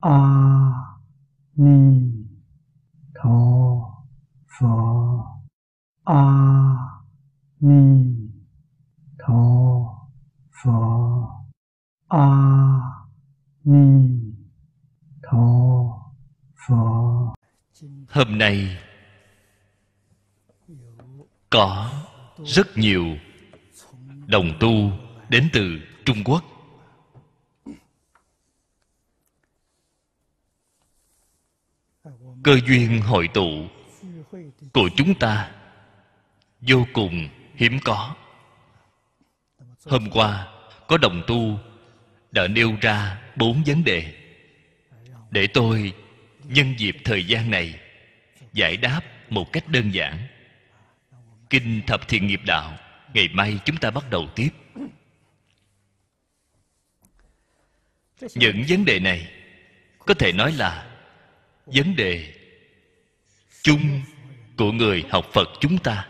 a ni tho phở a ni tho phở a ni tho phở hôm nay, có rất nhiều đồng tu đến từ trung quốc. Cơ duyên hội tụ của chúng ta. Vô cùng hiếm có. Hôm qua, có đồng tu đã nêu ra bốn vấn đề. Để tôi nhân dịp thời gian này giải đáp một cách đơn giản. Kinh thập thiện nghiệp đạo, ngày mai chúng ta bắt đầu tiếp. Những vấn đề này có thể nói là vấn đề chung của người học phật chúng ta.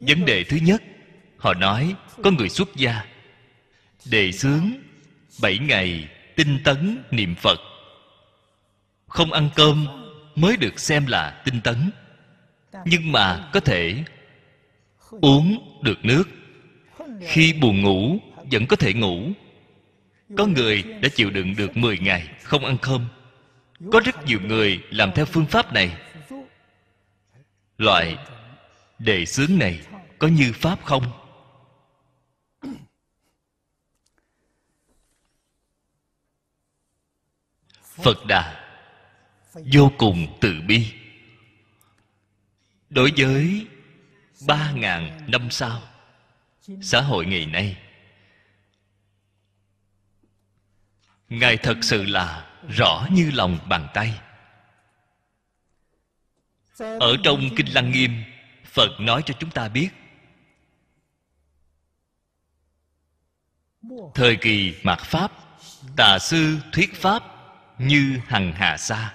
Vấn đề thứ nhất, họ nói có người xuất gia, đề xướng bảy ngày tinh tấn niệm phật. Không ăn cơm mới được xem là tinh tấn, nhưng mà có thể uống được nước. Khi buồn ngủ, vẫn có thể ngủ có người đã chịu đựng được 10 ngày không ăn cơm. Có rất nhiều người làm theo phương pháp này. Loại đề xướng này có như pháp không? Phật đà, vô cùng từ bi. Đối với ba ngàn năm sau, xã hội ngày nay ngài thật sự là rõ như lòng bàn tay. Ở trong kinh lăng nghiêm, phật nói cho chúng ta biết, thời kỳ mạt pháp, tà sư thuyết pháp như hằng hà sa.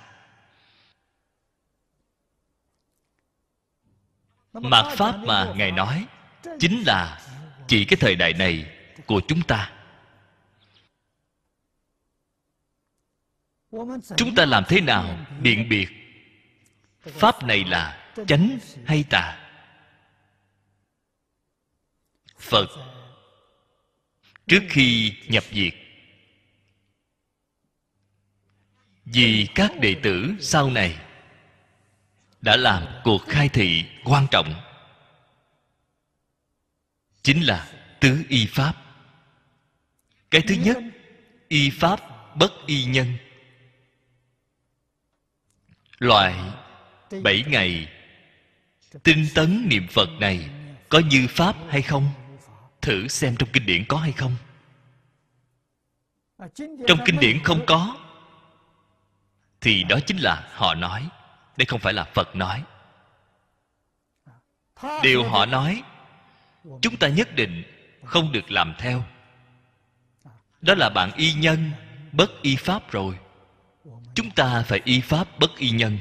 Mạt pháp mà ngài nói chính là chỉ cái thời đại này của chúng ta. Chúng ta làm thế nào biện biệt? Pháp này là chánh hay tà? Phật, trước khi nhập diệt, vì các đệ tử sau này đã làm cuộc khai thị quan trọng, chính là tứ y pháp. Cái thứ nhất, y pháp bất y nhân loại bảy ngày tinh tấn niệm phật này có như pháp hay không? Thử xem trong kinh điển có hay không. Trong kinh điển không có, thì đó chính là họ nói, đây không phải là phật nói. Điều họ nói, chúng ta nhất định không được làm theo. Đó là bạn y nhân, bất y pháp rồi chúng ta phải y pháp bất y nhân.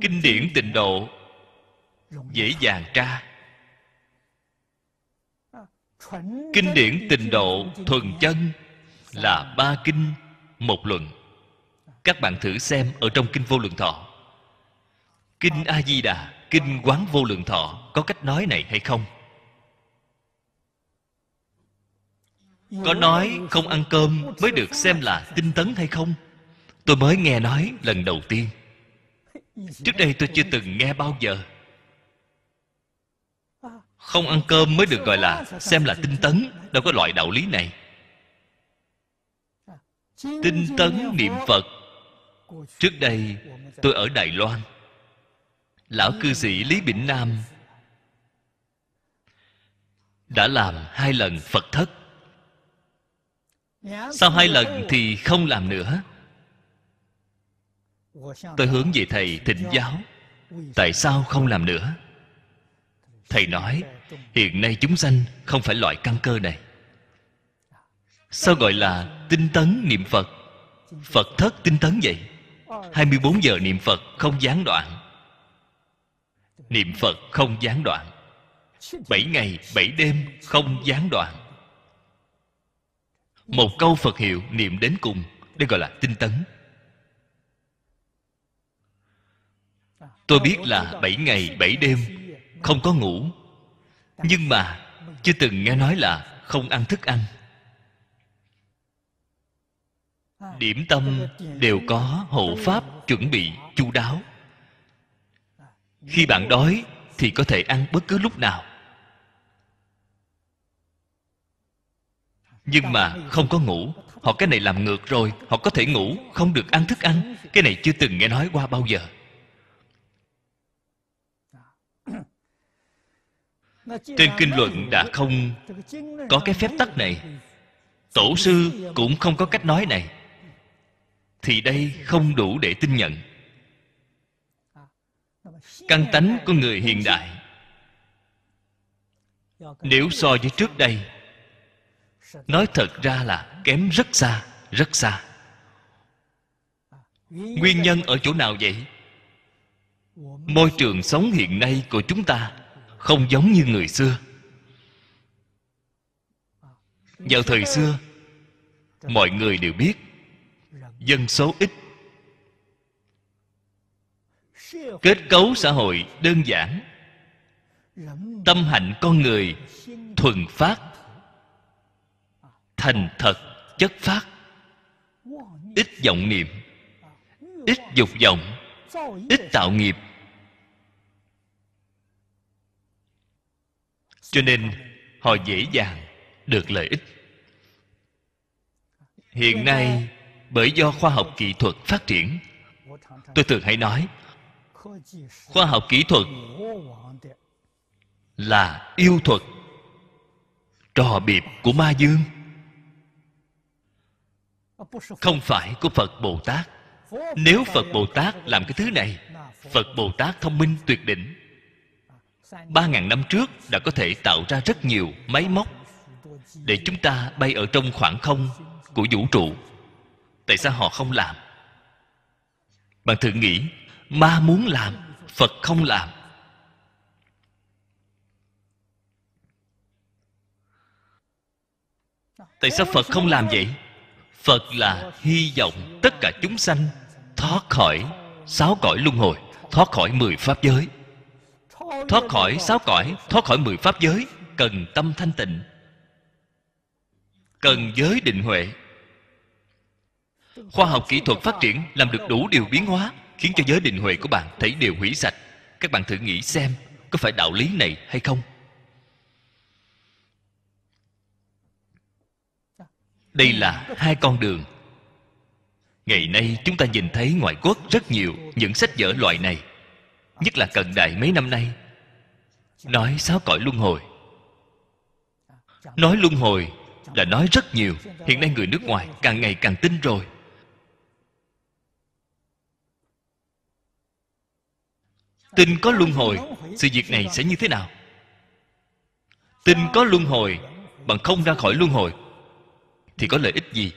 Kinh điển tịnh độ, dễ dàng tra. Kinh điển tịnh độ thuần chân là ba kinh, một luận. Các bạn thử xem ở trong kinh vô lượng thọ. Kinh a di đà, kinh quán vô lượng thọ có cách nói này hay không? Có nói không ăn cơm mới được xem là tinh tấn hay không? Tôi mới nghe nói lần đầu tiên. Trước đây tôi chưa từng nghe bao giờ. Không ăn cơm mới được gọi là xem là tinh tấn, đâu có loại đạo lý này. Tinh tấn niệm phật. Trước đây tôi ở đài loan. Lão cư sĩ lý bỉnh nam đã làm hai lần phật thất. Dạ. sau hai lần thì không làm nữa. Tôi hướng về thầy thịnh giáo. Tại sao không làm nữa? Thầy nói, hiện nay chúng sanh không phải loại căn cơ này. Sao gọi là tinh tấn niệm phật? Phật thất tinh tấn vậy. 24 giờ niệm phật không gián đoạn. Niệm phật không gián đoạn. Bảy ngày, bảy đêm không gián đoạn một câu phật hiệu niệm đến cùng, đây gọi là tinh tấn. Tôi biết là bảy ngày, bảy đêm, không có ngủ. Nhưng mà chưa từng nghe nói là không ăn thức ăn. Điểm tâm đều có hộ pháp chuẩn bị chu đáo. Khi bạn đói thì có thể ăn bất cứ lúc nào. Nhưng mà không có ngủ. Họ cái này làm ngược rồi. Họ có thể ngủ, không được ăn thức ăn. Cái này chưa từng nghe nói qua bao giờ. Trên kinh luận đã không có cái phép tắc này. Tổ sư cũng không có cách nói này. Thì đây không đủ để tin nhận. Căn tánh của người hiện đại. Nếu so với trước đây nói thật ra là kém rất xa rất xa. Nguyên nhân ở chỗ nào vậy? Môi trường sống hiện nay của chúng ta không giống như người xưa. Vào thời xưa, mọi người đều biết, dân số ít. Kết cấu xã hội đơn giản. Tâm hạnh con người thuần phát thành thật, chất phát. Ít vọng niệm, ít dục vọng, ít tạo nghiệp. Cho nên, họ dễ dàng được lợi ích. Hiện nay, bởi do khoa học kỹ thuật phát triển, tôi thường hay nói, khoa học kỹ thuật là yêu thuật, trò biệp của ma dương không phải của phật bồ tát. Nếu phật bồ tát làm cái thứ này, phật bồ tát thông minh tuyệt đỉnh. Ba ngàn năm trước đã có thể tạo ra rất nhiều máy móc để chúng ta bay ở trong khoảng không của vũ trụ. Tại sao họ không làm? Bạn thử nghĩ, ma muốn làm, phật không làm. Tại sao phật không làm vậy? Phật là hy vọng tất cả chúng sanh thoát khỏi sáu cõi luân hồi, thoát khỏi mười pháp giới. Thoát khỏi sáu cõi, thoát khỏi mười pháp giới, cần tâm thanh tịnh, cần giới định huệ. Khoa học kỹ thuật phát triển làm được đủ điều biến hóa, khiến cho giới định huệ của bạn thấy đều hủy sạch. Các bạn thử nghĩ xem, có phải đạo lý này hay không? Đây là hai con đường. Ngày nay chúng ta nhìn thấy ngoại quốc rất nhiều những sách vở loại này, nhất là cận đại mấy năm nay. Nói sáu cõi luân hồi. Nói luân hồi là nói rất nhiều, hiện nay người nước ngoài càng ngày càng tin rồi. Tin có luân hồi, sự việc này sẽ như thế nào? Tin có luân hồi bằng không ra khỏi luân hồi thì có lợi ích gì?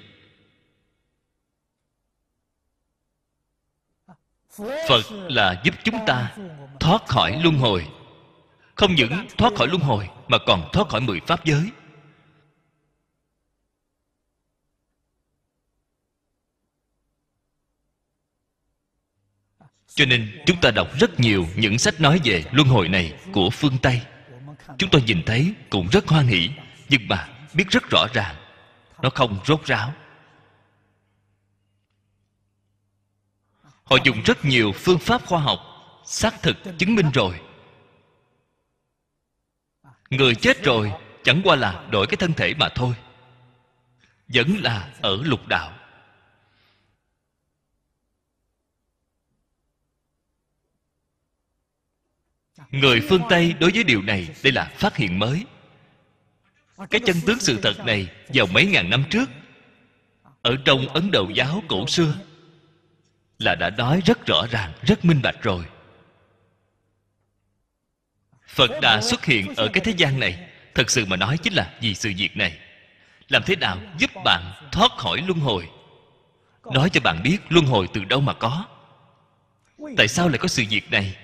Phật là giúp chúng ta thoát khỏi luân hồi. Không những thoát khỏi luân hồi, mà còn thoát khỏi mười pháp giới. Cho nên chúng ta đọc rất nhiều những sách nói về luân hồi này của phương tây. Chúng tôi nhìn thấy cũng rất hoan hỷ, nhưng mà biết rất rõ ràng nó không rốt ráo. Họ dùng rất nhiều phương pháp khoa học xác thực chứng minh rồi. Người chết rồi chẳng qua là đổi cái thân thể mà thôi. Vẫn là ở lục đạo. Người phương tây đối với điều này đây là phát hiện mới cái chân tướng sự thật này vào mấy ngàn năm trước, ở trong ấn độ giáo cổ xưa, là đã nói rất rõ ràng, rất minh bạch rồi. Phật đã xuất hiện ở cái thế gian này. Thật sự mà nói chính là vì sự việc này. Làm thế nào giúp bạn thoát khỏi luân hồi? Nói cho bạn biết luân hồi từ đâu mà có. Tại sao lại có sự việc này?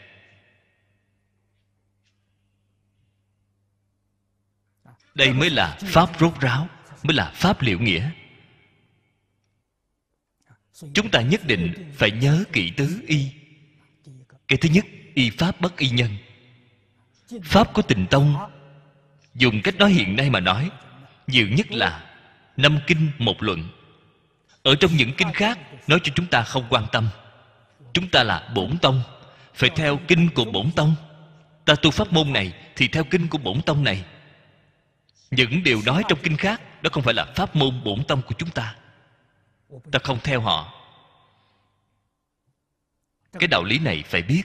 Đây mới là pháp rốt ráo, mới là pháp liệu nghĩa. Chúng ta nhất định phải nhớ kỹ tứ y. Cái thứ nhất, y pháp bất y nhân. Pháp của tình tông, dùng cách nói hiện nay mà nói, nhiều nhất là năm kinh một luận. Ở trong những kinh khác, nói cho chúng ta không quan tâm. Chúng ta là bổn tông, phải theo kinh của bổn tông. Ta tu pháp môn này thì theo kinh của bổn tông này những điều nói trong kinh khác, đó không phải là pháp môn bổn tâm của chúng ta. Ta không theo họ. Cái đạo lý này phải biết.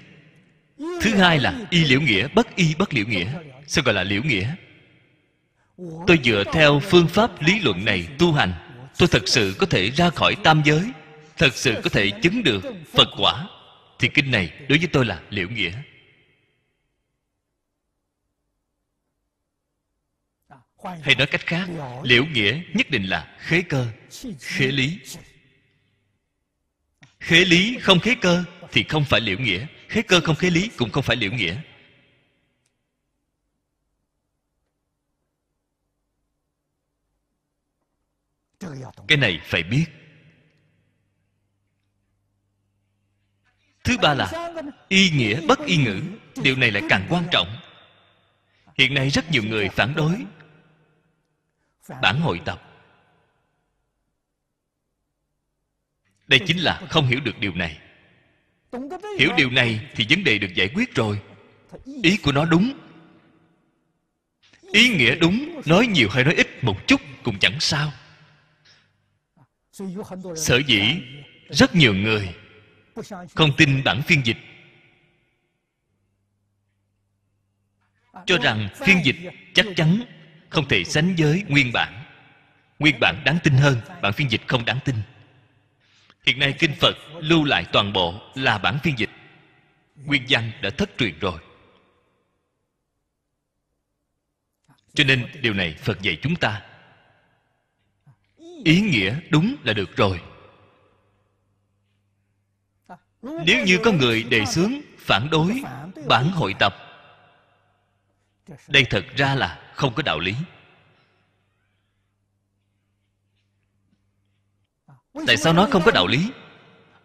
Thứ hai là y liễu nghĩa, bất y bất liễu nghĩa. Sao gọi là liễu nghĩa? Tôi dựa theo phương pháp lý luận này tu hành. Tôi thật sự có thể ra khỏi tam giới, thật sự có thể chứng được phật quả. Thì kinh này đối với tôi là liễu nghĩa. Hay nói cách khác, liễu nghĩa nhất định là khế cơ, khế lý. Khế lý không khế cơ thì không phải liễu nghĩa. Khế cơ không khế lý cũng không phải liễu nghĩa. Cái này phải biết. Thứ ba là y nghĩa bất y ngữ. Điều này lại càng quan trọng. Hiện nay rất nhiều người phản đối bản hội tập. Đây chính là không hiểu được điều này. Hiểu điều này thì vấn đề được giải quyết rồi. Ý của nó đúng. Ý nghĩa đúng, nói nhiều hay nói ít một chút cũng chẳng sao. Sở dĩ rất nhiều người không tin bản phiên dịch. Cho rằng phiên dịch chắc chắn không thể sánh với nguyên bản. Nguyên bản đáng tin hơn, bản phiên dịch không đáng tin. Hiện nay kinh phật lưu lại toàn bộ là bản phiên dịch. Nguyên văn đã thất truyền rồi. Cho nên điều này phật dạy chúng ta. Ý nghĩa đúng là được rồi. Nếu như có người đề xướng, phản đối bản hội tập, đây thật ra là không có đạo lý. Tại sao nói không có đạo lý?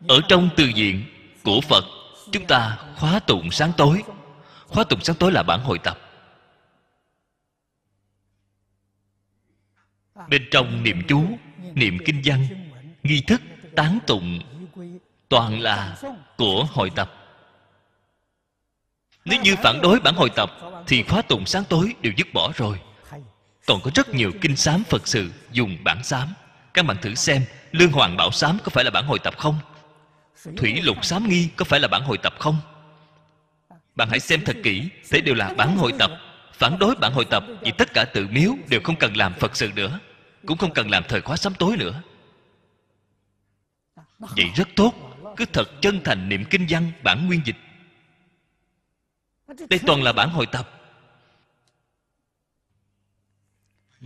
Ở trong từ diện của phật, chúng ta khóa tụng sáng tối. Khóa tụng sáng tối là bản hội tập. Bên trong niệm chú, niệm kinh văn, nghi thức, tán tụng toàn là của hội tập nếu như phản đối bản hội tập, thì khóa tụng sáng tối đều dứt bỏ rồi. Còn có rất nhiều kinh sám phật sự dùng bản sám. Các bạn thử xem, lương hoàng bảo sám có phải là bản hội tập không? Thủy lục sám nghi có phải là bản hội tập không? Bạn hãy xem thật kỹ, thế đều là bản hội tập. Phản đối bản hội tập vì tất cả tự miếu đều không cần làm phật sự nữa, cũng không cần làm thời khóa sám tối nữa. Vậy rất tốt, cứ thật chân thành niệm kinh văn bản nguyên dịch đây toàn là bản hội tập.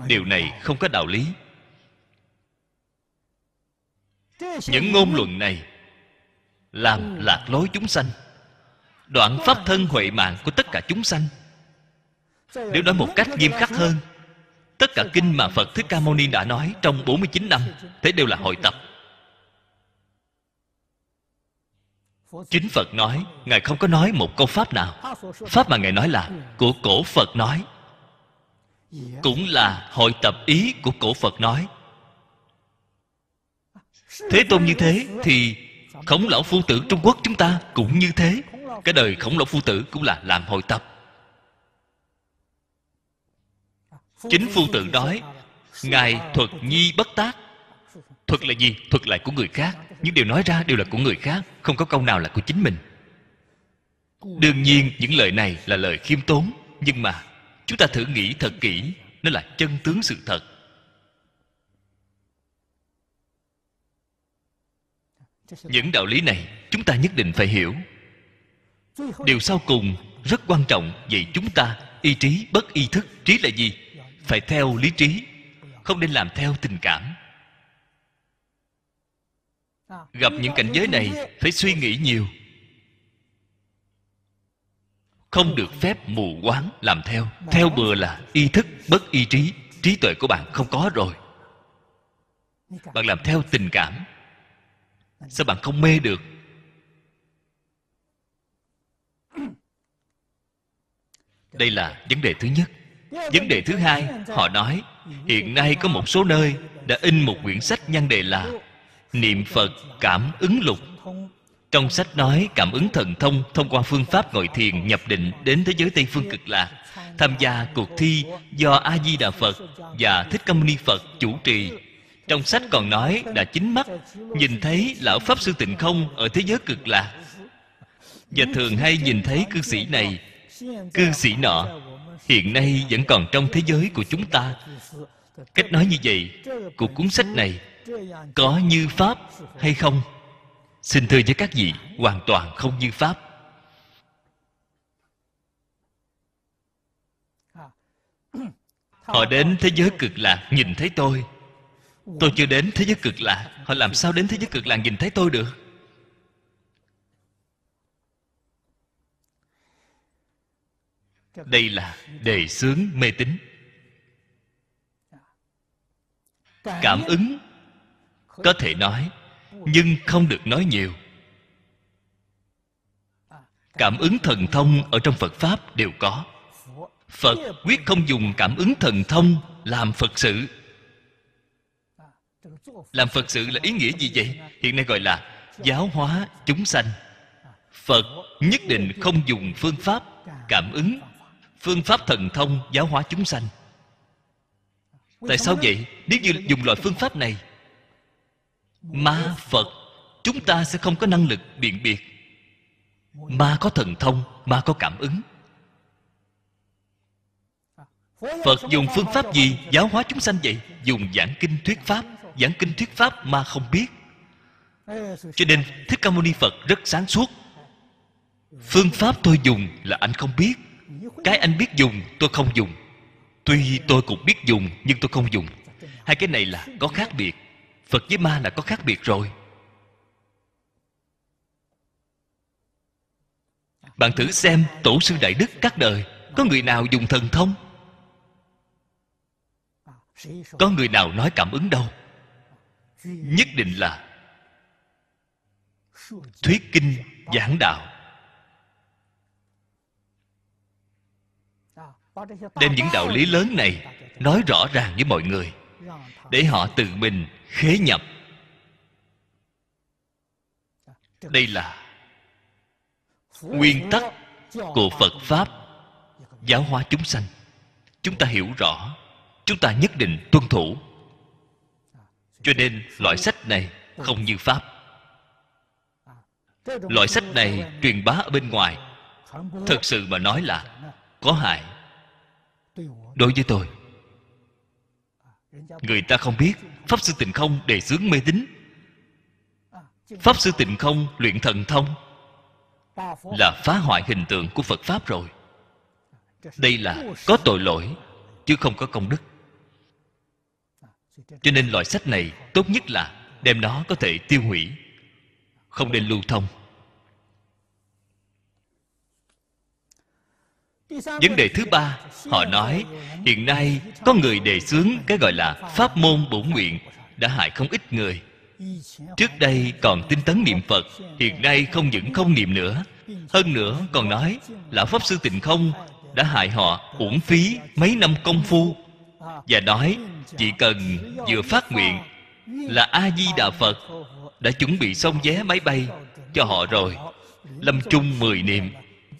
Điều này không có đạo lý. Những ngôn luận này làm lạc lối chúng sanh. Đoạn pháp thân huệ mạng của tất cả chúng sanh. Nếu nói một cách nghiêm khắc hơn, tất cả kinh mà phật thích ca mâu ni đã nói trong 49 năm, thế đều là hội tập. Chính phật nói, ngài không có nói một câu pháp nào. Pháp mà ngài nói là của cổ phật nói. Cũng là hội tập ý của cổ phật nói. Thế tôn như thế thì khổng lão phu tử trung quốc chúng ta cũng như thế. Cái đời khổng lão phu tử cũng là làm hội tập. Chính phu tử nói, ngài thuật nhi bất tác. Thuật là gì? Thuật lại của người khác những điều nói ra đều là của người khác, không có câu nào là của chính mình. Đương nhiên, những lời này là lời khiêm tốn, nhưng mà chúng ta thử nghĩ thật kỹ, nó là chân tướng sự thật. Những đạo lý này chúng ta nhất định phải hiểu. Điều sau cùng rất quan trọng, vậy chúng ta ý trí bất ý thức, trí là gì? Phải theo lý trí, không nên làm theo tình cảm gặp những cảnh giới này, phải suy nghĩ nhiều. Không được phép mù quáng làm theo. Theo bừa là ý thức, bất ý trí trí tuệ của bạn không có rồi. Bạn làm theo tình cảm. Sao bạn không mê được? Đây là vấn đề thứ nhất. Vấn đề thứ hai, họ nói, hiện nay có một số nơi đã in một quyển sách nhan đề là niệm phật cảm ứng lục. Trong sách nói cảm ứng thần thông thông qua phương pháp ngồi thiền nhập định đến thế giới tây phương cực lạc, tham gia cuộc thi do a di đà phật và thích ca mâu ni phật chủ trì. Trong sách còn nói đã chính mắt, nhìn thấy lão pháp sư tịnh không ở thế giới cực lạc. Và thường hay nhìn thấy cư sĩ này, cư sĩ nọ, hiện nay vẫn còn trong thế giới của chúng ta. Cách nói như vậy của cuốn sách này có như pháp hay không? Xin thưa với các vị, hoàn toàn không như pháp. Họ đến thế giới cực lạc nhìn thấy tôi. Tôi chưa đến thế giới cực lạc họ làm sao đến thế giới cực lạc nhìn thấy tôi được? Đây là đề xướng mê tín. Cảm ứng có thể nói, nhưng không được nói nhiều. Cảm ứng thần thông ở trong phật pháp đều có. Phật quyết không dùng cảm ứng thần thông làm phật sự. Làm phật sự là ý nghĩa gì vậy? Hiện nay gọi là giáo hóa chúng sanh. Phật nhất định không dùng phương pháp cảm ứng, phương pháp thần thông giáo hóa chúng sanh. Tại sao vậy? Nếu như dùng loại phương pháp này ma phật, chúng ta sẽ không có năng lực biện biệt. Ma có thần thông, ma có cảm ứng. Phật dùng phương pháp gì giáo hóa chúng sanh vậy? Dùng giảng kinh thuyết pháp. Giảng kinh thuyết pháp ma không biết. Cho nên thích ca mâu ni phật rất sáng suốt. Phương pháp tôi dùng là anh không biết. Cái anh biết dùng, tôi không dùng. Tuy tôi cũng biết dùng, nhưng tôi không dùng. Hai cái này là có khác biệt phật với ma là có khác biệt rồi. Bạn thử xem tổ sư đại đức các đời, có người nào dùng thần thông? Có người nào nói cảm ứng đâu? Nhất định là thuyết kinh giảng đạo. Đem những đạo lý lớn này nói rõ ràng với mọi người, để họ tự mình khế nhập. Đây là nguyên tắc của phật pháp giáo hóa chúng sanh. Chúng ta hiểu rõ, chúng ta nhất định tuân thủ. Cho nên loại sách này không như pháp. Loại sách này truyền bá ở bên ngoài. Thật sự mà nói là có hại đối với tôi. Người ta không biết pháp sư tịnh không đề xướng mê tín. Pháp sư tịnh không luyện thần thông. Là phá hoại hình tượng của phật pháp rồi. Đây là có tội lỗi, chứ không có công đức. Cho nên loại sách này tốt nhất là đem nó có thể tiêu hủy, không nên lưu thông. Vấn đề thứ ba, họ nói, hiện nay có người đề xướng cái gọi là pháp môn bổn nguyện, đã hại không ít người. Trước đây còn tinh tấn niệm phật, hiện nay không những không niệm nữa. Hơn nữa còn nói, lão pháp sư tịnh không đã hại họ uổng phí mấy năm công phu. Và nói, chỉ cần vừa phát nguyện là a di đà phật đã chuẩn bị xong vé máy bay cho họ rồi. Lâm chung mười niệm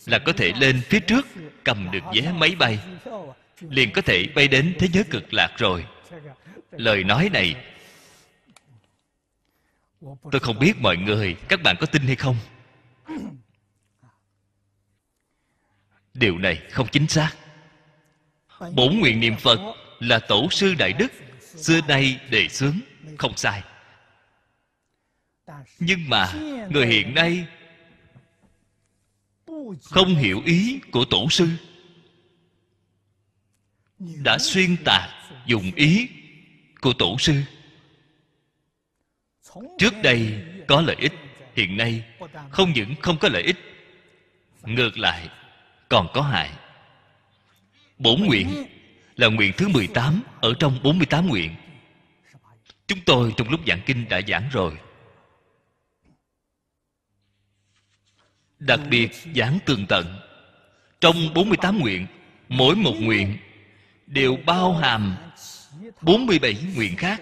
là có thể lên phía trước, cầm được vé máy bay. Liền có thể bay đến thế giới cực lạc rồi. Lời nói này, tôi không biết mọi người, các bạn có tin hay không? Điều này không chính xác. Bổn nguyện niệm phật là tổ sư đại đức, xưa nay đề xướng, không sai. Nhưng mà người hiện nay không hiểu ý của tổ sư. Đã xuyên tạc dùng ý của tổ sư. Trước đây có lợi ích, hiện nay không những không có lợi ích, ngược lại còn có hại. Bổn nguyện là nguyện thứ 18 ở trong 48 nguyện. Chúng tôi trong lúc giảng kinh đã giảng rồi. Đặc biệt giảng tường tận. Trong 48 nguyện, mỗi một nguyện đều bao hàm 47 nguyện khác.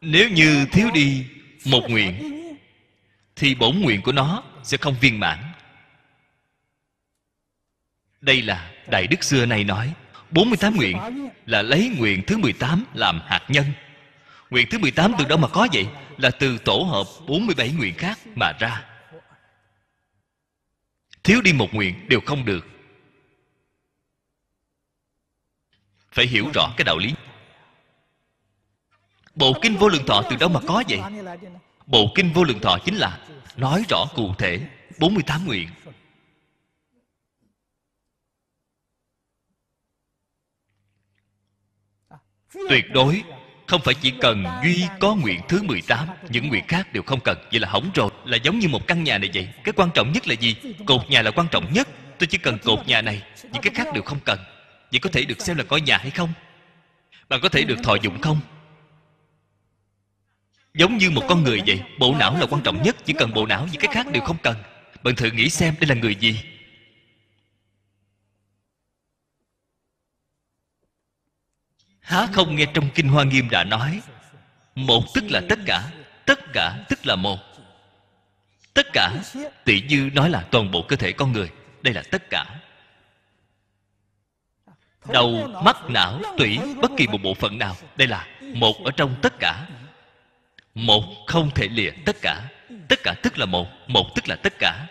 Nếu như thiếu đi một nguyện, thì bổn nguyện của nó sẽ không viên mãn. Đây là đại đức xưa này nói 48 nguyện là lấy nguyện thứ 18 làm hạt nhân. Nguyện thứ 18 từ đâu mà có vậy? Là từ tổ hợp 47 nguyện khác mà ra Thiếu đi một nguyện đều không được Phải hiểu rõ cái đạo lý Bộ kinh vô lượng thọ từ đâu mà có vậy? Bộ kinh vô lượng thọ chính là Nói rõ cụ thể 48 nguyện Tuyệt đối không phải chỉ cần duy có nguyện thứ 18 Những nguyện khác đều không cần, Vậy là hỏng rồi. Là giống như một căn nhà này vậy. Cái quan trọng nhất là gì? Cột nhà là quan trọng nhất. Tôi chỉ cần cột nhà này, Những cái khác đều không cần. Vậy có thể được xem là có nhà hay không? Bạn có thể được thọ dụng không? Giống như một con người vậy, Bộ não là quan trọng nhất. Chỉ cần bộ não Những cái khác đều không cần. Bạn thử nghĩ xem đây là người gì? Há không nghe trong Kinh Hoa Nghiêm đã nói Một tức là tất cả Tất cả tức là một. Tất cả Tỷ như nói là toàn bộ cơ thể con người Đây là tất cả. Đầu, mắt, não, tủy Bất kỳ một bộ phận nào Đây là một ở trong tất cả. Một không thể lìa tất cả Tất cả tức là một Một tức là tất cả.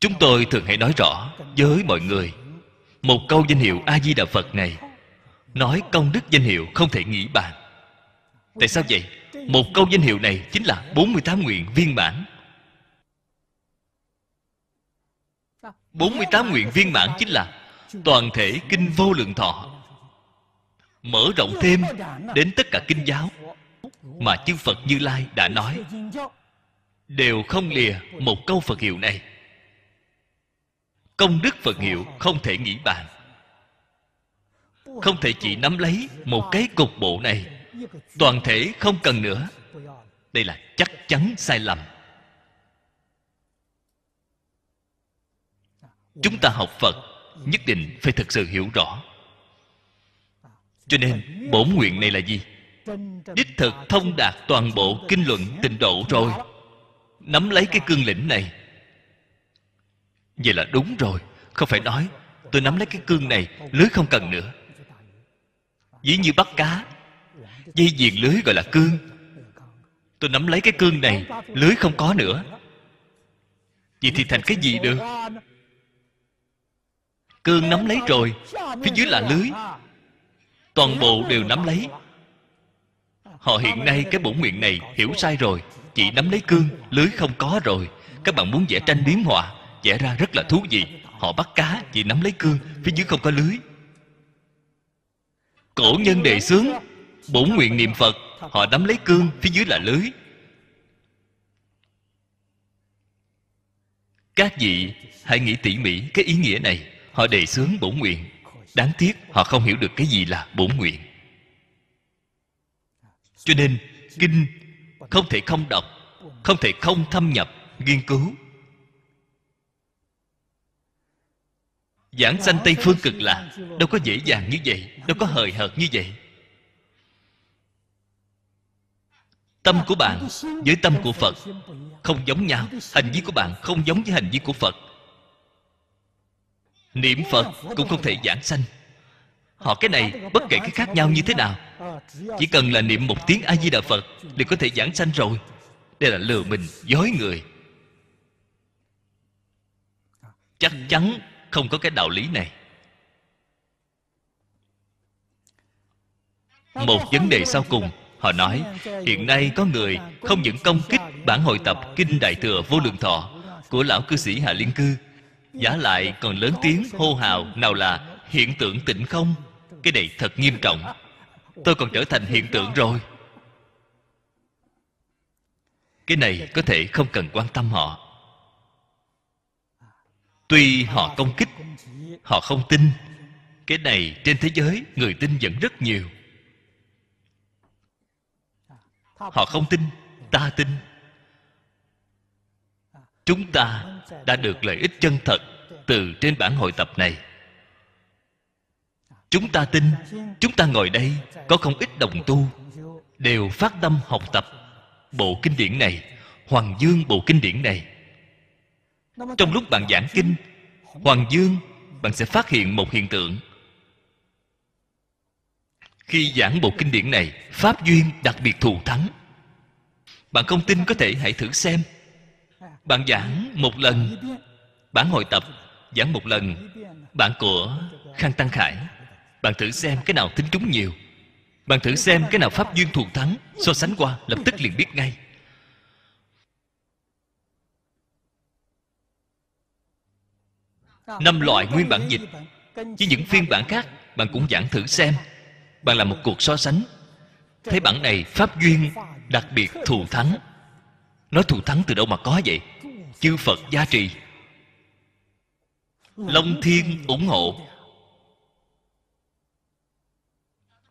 Chúng tôi thường hay nói rõ với mọi người một câu danh hiệu a di đà phật này. Nói công đức danh hiệu không thể nghĩ bàn. Tại sao vậy? Một câu danh hiệu này chính là 48 nguyện viên mãn. 48 nguyện viên mãn chính là toàn thể kinh vô lượng thọ. Mở rộng thêm đến tất cả kinh giáo mà chư Phật Như Lai đã nói. Đều không lìa một câu Phật hiệu này công đức phật hiệu không thể nghĩ bàn. Không thể chỉ nắm lấy một cái cục bộ này. Toàn thể không cần nữa. Đây là chắc chắn sai lầm. Chúng ta học phật, nhất định phải thực sự hiểu rõ. Cho nên, bổn nguyện này là gì? Đích thực thông đạt toàn bộ kinh luận tịnh độ rồi. Nắm lấy cái cương lĩnh này vậy là đúng rồi. Không phải nói, tôi nắm lấy cái cương này, lưới không cần nữa. Ví như bắt cá, dây diền lưới gọi là cương. Tôi nắm lấy cái cương này, lưới không có nữa. Vậy thì thành cái gì được? Cương nắm lấy rồi, phía dưới là lưới. Toàn bộ đều nắm lấy. Họ hiện nay cái bổn nguyện này hiểu sai rồi. Chỉ nắm lấy cương, lưới không có rồi. Các bạn muốn vẽ tranh biếm họa vẽ ra rất là thú vị. Họ bắt cá chỉ nắm lấy cương, phía dưới không có lưới. Cổ nhân đề xướng, bổn nguyện niệm phật, họ nắm lấy cương, phía dưới là lưới. Các vị hãy nghĩ tỉ mỉ cái ý nghĩa này. Họ đề xướng bổn nguyện. Đáng tiếc họ không hiểu được cái gì là bổn nguyện. Cho nên, kinh không thể không đọc, không thể không thâm nhập, nghiên cứu. Giảng sanh tây phương cực lạc đâu có dễ dàng như vậy đâu có hời hợt như vậy. Tâm của bạn với tâm của phật không giống nhau hành vi của bạn không giống với hành vi của phật. Niệm phật cũng không thể giảng sanh. Họ cái này bất kể cái khác nhau như thế nào chỉ cần là niệm một tiếng a di đà phật đều có thể giảng sanh rồi. Đây là lừa mình dối người. Chắc chắn không có cái đạo lý này. Một vấn đề sau cùng họ nói hiện nay có người không những công kích bản hội tập kinh đại thừa vô lượng thọ của lão cư sĩ hạ liên cư giả lại còn lớn tiếng hô hào nào là hiện tượng tịnh không? Cái này thật nghiêm trọng. Tôi còn trở thành hiện tượng rồi. Cái này có thể không cần quan tâm họ tuy họ công kích, họ không tin, cái này trên thế giới người tin vẫn rất nhiều. Họ không tin, ta tin. Chúng ta đã được lợi ích chân thật từ trên bản hội tập này. Chúng ta tin, chúng ta ngồi đây có không ít đồng tu, đều phát tâm học tập bộ kinh điển này, hoàng dương bộ kinh điển này trong lúc bạn giảng kinh, hoàng dương, bạn sẽ phát hiện một hiện tượng. Khi giảng bộ kinh điển này, pháp duyên đặc biệt thù thắng. Bạn không tin có thể hãy thử xem. Bạn giảng một lần bản hội tập, giảng một lần, bạn của khang tăng khải. Bạn thử xem cái nào tính chúng nhiều. Bạn thử xem cái nào pháp duyên thù thắng, so sánh qua, lập tức liền biết ngay. Năm loại nguyên bản dịch. với những phiên bản khác bạn cũng giảng thử xem. Bạn làm một cuộc so sánh. Thấy bản này pháp duyên đặc biệt thù thắng. nói thù thắng từ đâu mà có vậy? Chư phật gia trì. long thiên ủng hộ.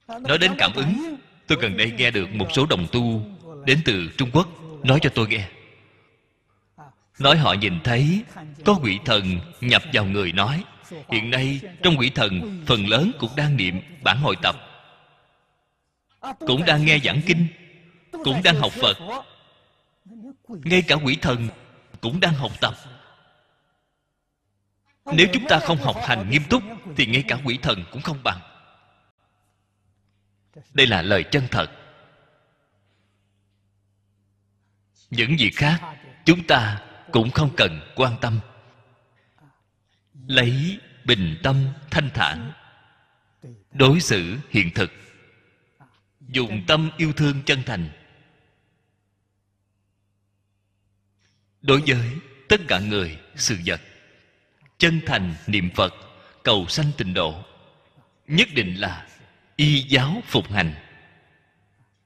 nói đến cảm ứng tôi gần đây nghe được một số đồng tu đến từ trung quốc nói cho tôi nghe nói họ nhìn thấy, có quỷ thần nhập vào người nói. Hiện nay, trong quỷ thần, phần lớn cũng đang niệm, bản hội tập. Cũng đang nghe giảng kinh, cũng đang học phật. Ngay cả quỷ thần cũng đang học tập. Nếu chúng ta không học hành nghiêm túc, thì ngay cả quỷ thần cũng không bằng. Đây là lời chân thật. Những việc khác, chúng ta cũng không cần quan tâm. Lấy bình tâm thanh thản, đối xử hiện thực. Dùng tâm yêu thương chân thành. Đối với tất cả người, sự vật, chân thành niệm phật, cầu sanh tịnh độ, nhất định là y giáo phục hành.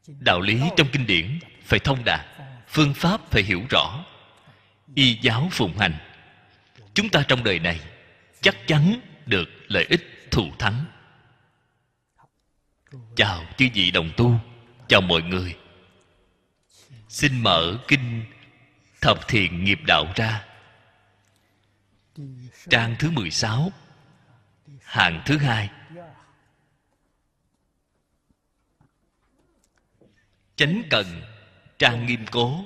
Đạo lý trong kinh điển phải thông đạt, phương pháp phải hiểu rõ y giáo phụng hành. Chúng ta trong đời này chắc chắn được lợi ích thù thắng. Chào chư vị đồng tu, chào mọi người. Xin mở kinh thập thiện nghiệp đạo ra. Trang thứ 16 hàng thứ hai. Chánh cần trang nghiêm cố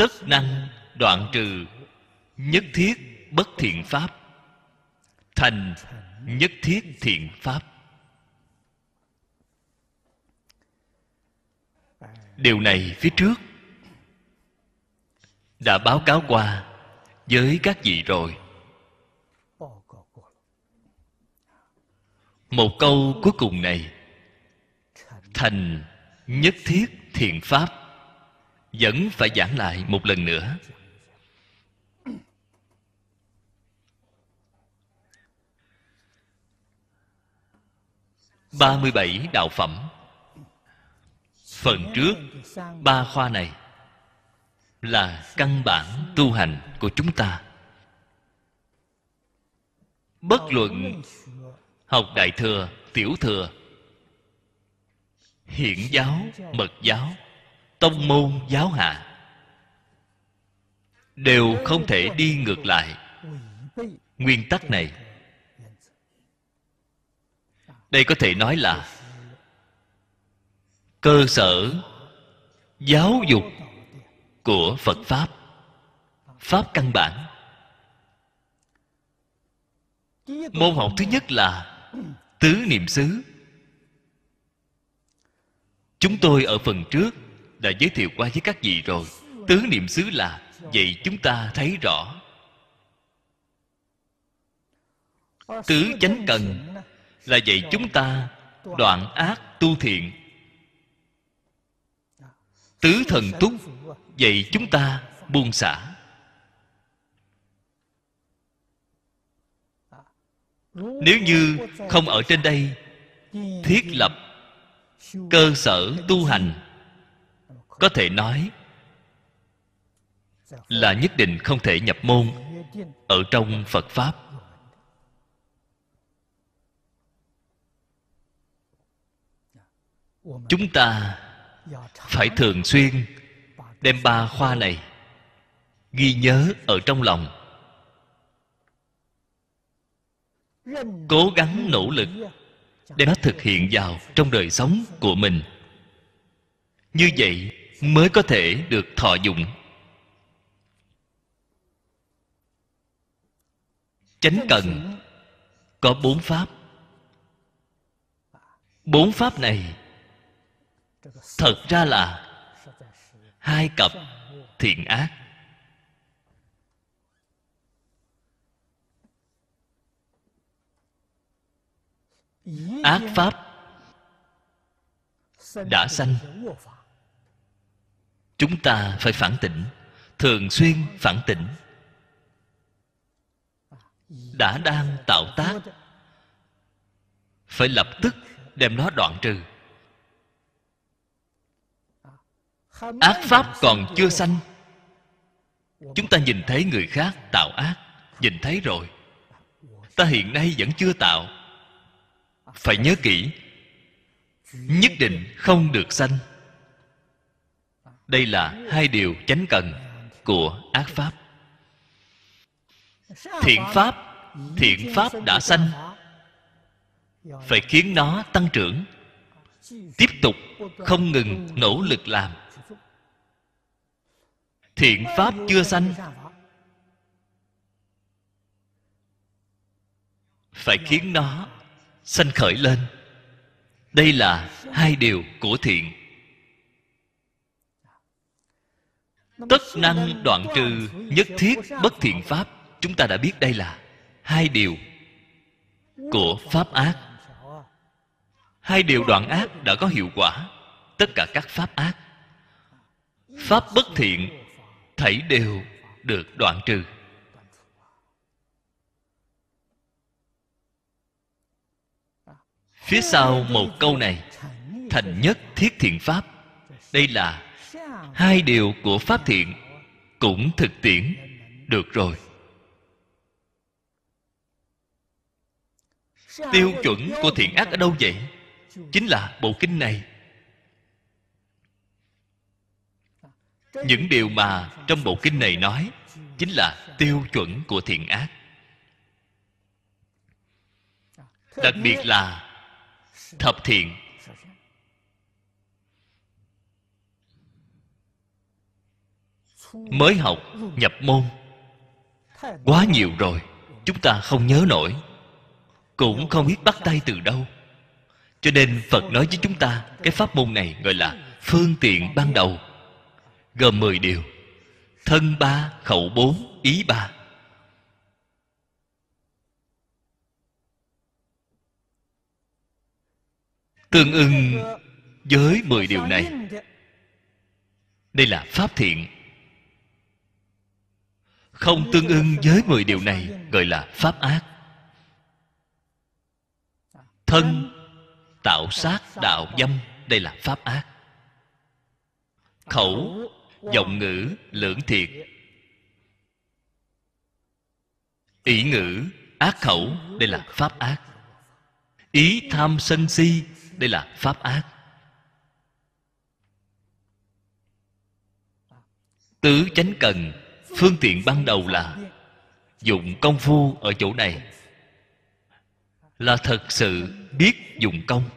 tất năng, đoạn trừ, nhất thiết bất thiện pháp. Thành, nhất thiết thiện pháp. Điều này phía trước đã báo cáo qua với các vị rồi. Một câu cuối cùng này. Thành, nhất thiết thiện pháp vẫn phải giảng lại một lần nữa. Ba mươi bảy đạo phẩm. Phần trước ba khoa này là căn bản tu hành của chúng ta. Bất luận học đại thừa, tiểu thừa hiện giáo, mật giáo tông môn giáo hạ. Đều không thể đi ngược lại. Nguyên tắc này, đây có thể nói là cơ sở giáo dục của phật pháp pháp căn bản. Môn học thứ nhất là tứ niệm xứ. Chúng tôi ở phần trước đã giới thiệu qua với các vị rồi. Tứ niệm xứ là, vậy chúng ta thấy rõ. Tứ chánh cần, là vậy chúng ta đoạn ác tu thiện. Tứ thần túc, vậy chúng ta buông xả. Nếu như không ở trên đây, thiết lập cơ sở tu hành có thể nói là nhất định không thể nhập môn ở trong phật pháp. Chúng ta phải thường xuyên đem ba khoa này ghi nhớ ở trong lòng. Cố gắng nỗ lực đem nó thực hiện vào trong đời sống của mình. Như vậy mới có thể được thọ dụng. Chánh cần có bốn pháp. Bốn pháp này thật ra là hai cặp thiện ác. Ác pháp đã sanh chúng ta phải phản tỉnh, thường xuyên phản tỉnh. Đã đang tạo tác, phải lập tức đem nó đoạn trừ. Ác pháp còn chưa sanh. Chúng ta nhìn thấy người khác tạo ác, nhìn thấy rồi. Ta hiện nay vẫn chưa tạo. Phải nhớ kỹ, nhất định không được sanh đây là hai điều chánh cần của ác pháp. Thiện pháp thiện pháp đã sanh. Phải khiến nó tăng trưởng. Tiếp tục không ngừng nỗ lực làm. Thiện pháp chưa sanh. Phải khiến nó sanh khởi lên. Đây là hai điều của thiện. Tất năng đoạn trừ, nhất thiết bất thiện pháp. Chúng ta đã biết đây là hai điều của pháp ác. Hai điều đoạn ác đã có hiệu quả. Tất cả các pháp ác, pháp bất thiện, thảy đều được đoạn trừ. Phía sau một câu này, thành nhất thiết thiện pháp. Đây là hai điều của pháp thiện cũng thực tiễn. Được rồi. Tiêu chuẩn của thiện ác ở đâu vậy? Chính là bộ kinh này. Những điều mà trong bộ kinh này nói chính là tiêu chuẩn của thiện ác. Đặc biệt là thập thiện. Mới học, nhập môn. Quá nhiều rồi, chúng ta không nhớ nổi. Cũng không biết bắt tay từ đâu. Cho nên phật nói với chúng ta, cái pháp môn này gọi là phương tiện ban đầu. Gồm 10 điều. Thân ba, khẩu bốn, ý ba. Tương ưng với 10 điều này. Đây là pháp thiện không tương ưng với 10 điều này, gọi là pháp ác. Thân, tạo sát đạo dâm, đây là pháp ác. Khẩu giọng ngữ, lưỡng thiệt. Ý ngữ, ác khẩu, đây là pháp ác. Ý tham sân si, đây là pháp ác. Tứ chánh cần phương tiện ban đầu là dụng công phu ở chỗ này. Là thật sự biết dùng công.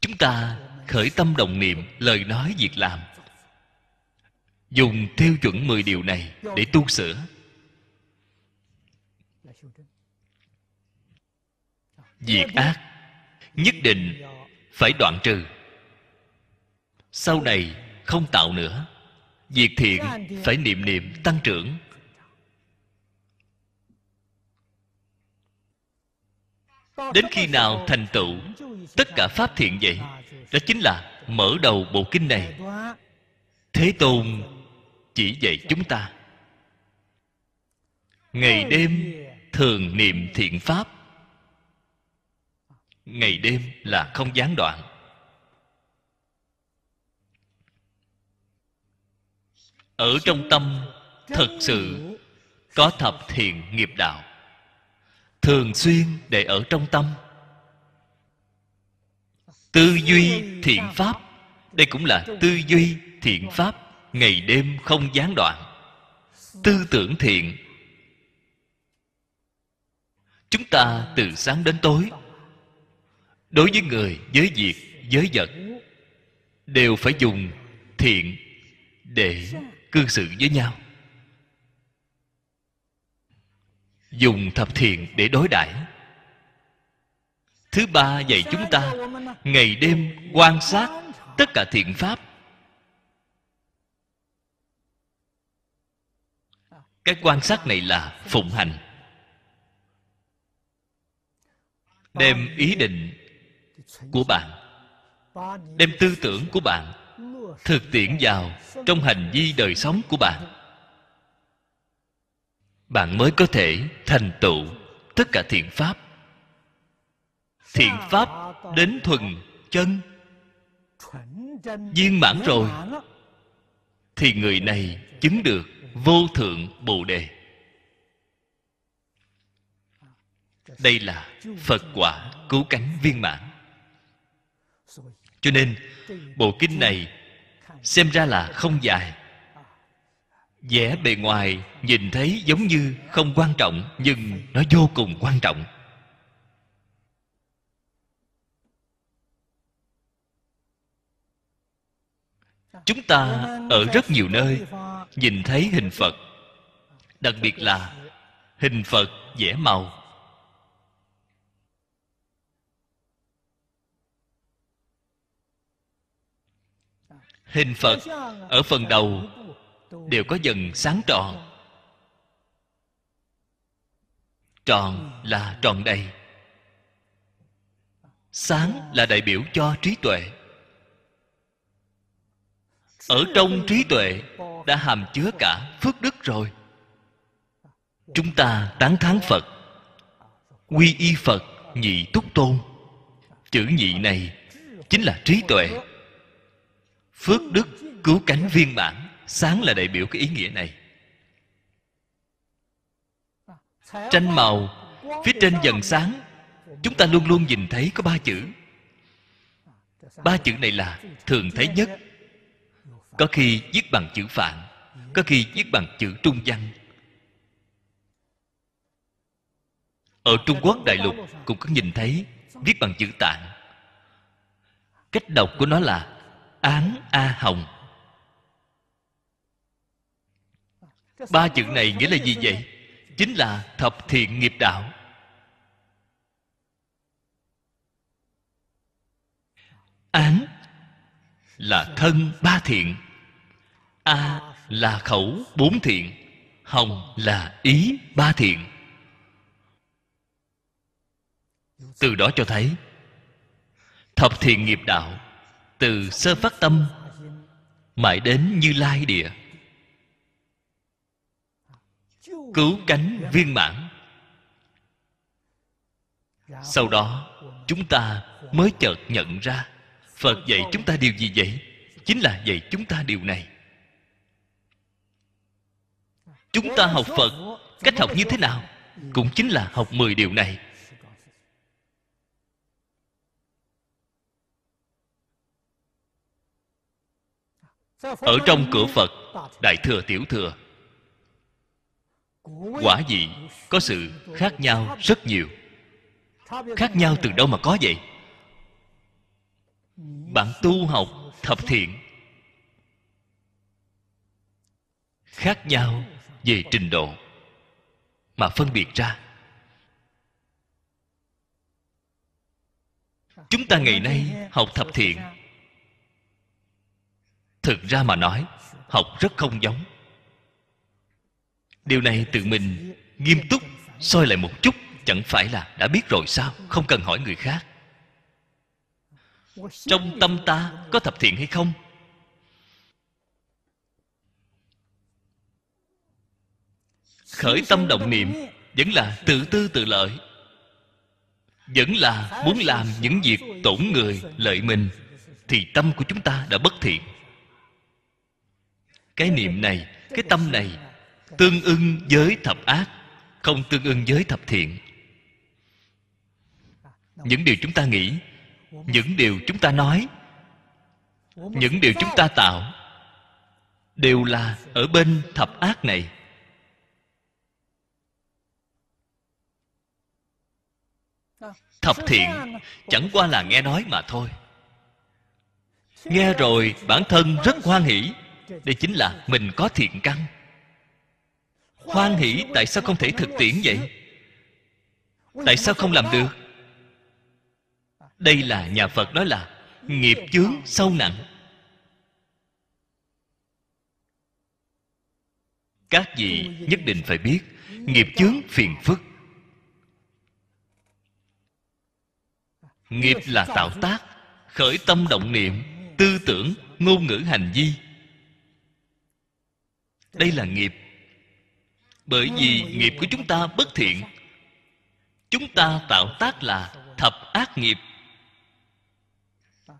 Chúng ta khởi tâm đồng niệm, lời nói việc làm. Dùng tiêu chuẩn 10 điều này để tu sửa. Việc ác nhất định phải đoạn trừ. Sau này không tạo nữa việc thiện phải niệm niệm tăng trưởng. Đến khi nào thành tựu tất cả pháp thiện vậy đó chính là mở đầu bộ kinh này. Thế tôn chỉ dạy chúng ta. Ngày đêm thường niệm thiện pháp. Ngày đêm là không gián đoạn ở trong tâm thật sự có thập thiện nghiệp đạo. Thường xuyên để ở trong tâm. Tư duy thiện pháp, đây cũng là tư duy thiện pháp, ngày đêm không gián đoạn. Tư tưởng thiện. Chúng ta từ sáng đến tối, đối với người, với việc, với vật, đều phải dùng thiện để cư xử với nhau. Dùng thập thiện để đối đãi. Thứ ba dạy chúng ta, ngày đêm quan sát tất cả thiện pháp. Cái quan sát này là phụng hành. Đem ý định của bạn, đem tư tưởng của bạn thực tiễn vào trong hành vi đời sống của bạn. Bạn mới có thể thành tựu tất cả thiện pháp. Thiện pháp đến thuần chân. Viên mãn rồi, thì người này chứng được vô thượng bồ đề. Đây là phật quả cứu cánh viên mãn. Cho nên, bộ kinh này xem ra là không dài. Vẻ bề ngoài nhìn thấy giống như không quan trọng, nhưng nó vô cùng quan trọng. Chúng ta ở rất nhiều nơi nhìn thấy hình phật, đặc biệt là hình phật vẽ màu. Hình phật, ở phần đầu, đều có dần sáng tròn. Tròn là tròn đầy. Sáng là đại biểu cho trí tuệ. Ở trong trí tuệ đã hàm chứa cả phước đức rồi. Chúng ta tán thán phật. Quy y phật nhị túc tôn. Chữ nhị này chính là trí tuệ phước đức cứu cánh viên mãn. Sáng là đại biểu cái ý nghĩa này. Tranh màu, phía trên dần sáng, chúng ta luôn luôn nhìn thấy có ba chữ. Ba chữ này là thường thấy nhất. Có khi viết bằng chữ phạn, có khi viết bằng chữ trung văn. Ở trung quốc đại lục cũng có nhìn thấy viết bằng chữ tạng. Cách đọc của nó là án a hồng. Ba chữ này nghĩa là gì vậy? Chính là thập thiện nghiệp đạo. Án là thân ba thiện. A là khẩu bốn thiện. Hồng là ý ba thiện. Từ đó cho thấy, thập thiện nghiệp đạo từ sơ phát tâm, mãi đến như lai địa. Cứu cánh viên mãn. Sau đó, chúng ta mới chợt nhận ra phật dạy chúng ta điều gì vậy? Chính là dạy chúng ta điều này. Chúng ta học phật cách học như thế nào? Cũng chính là học 10 điều này. Ở trong cửa phật, đại thừa tiểu thừa, quả gì có sự khác nhau rất nhiều. Khác nhau từ đâu mà có vậy? Bạn tu học thập thiện, khác nhau về trình độ mà phân biệt ra. Chúng ta ngày nay học thập thiện thực ra mà nói, học rất không giống. Điều này tự mình nghiêm túc soi lại một chút, chẳng phải là đã biết rồi sao? Không cần hỏi người khác. Trong tâm ta có thập thiện hay không? Khởi tâm động niệm vẫn là tự tư tự lợi, vẫn là muốn làm những việc tổn người, lợi mình, thì tâm của chúng ta đã bất thiện cái niệm này, cái tâm này tương ưng với thập ác, không tương ưng với thập thiện. Những điều chúng ta nghĩ, những điều chúng ta nói, những điều chúng ta tạo đều là ở bên thập ác này. Thập thiện chẳng qua là nghe nói mà thôi. Nghe rồi bản thân rất hoan hỷ đây chính là mình có thiện căn. Hoan hỷ tại sao không thể thực tiễn vậy? Tại sao không làm được? Đây là nhà phật nói là nghiệp chướng sâu nặng. Các vị nhất định phải biết, nghiệp chướng phiền phức. Nghiệp là tạo tác, khởi tâm động niệm, tư tưởng, ngôn ngữ hành vi đây là nghiệp. Bởi vì nghiệp của chúng ta bất thiện. Chúng ta tạo tác là thập ác nghiệp.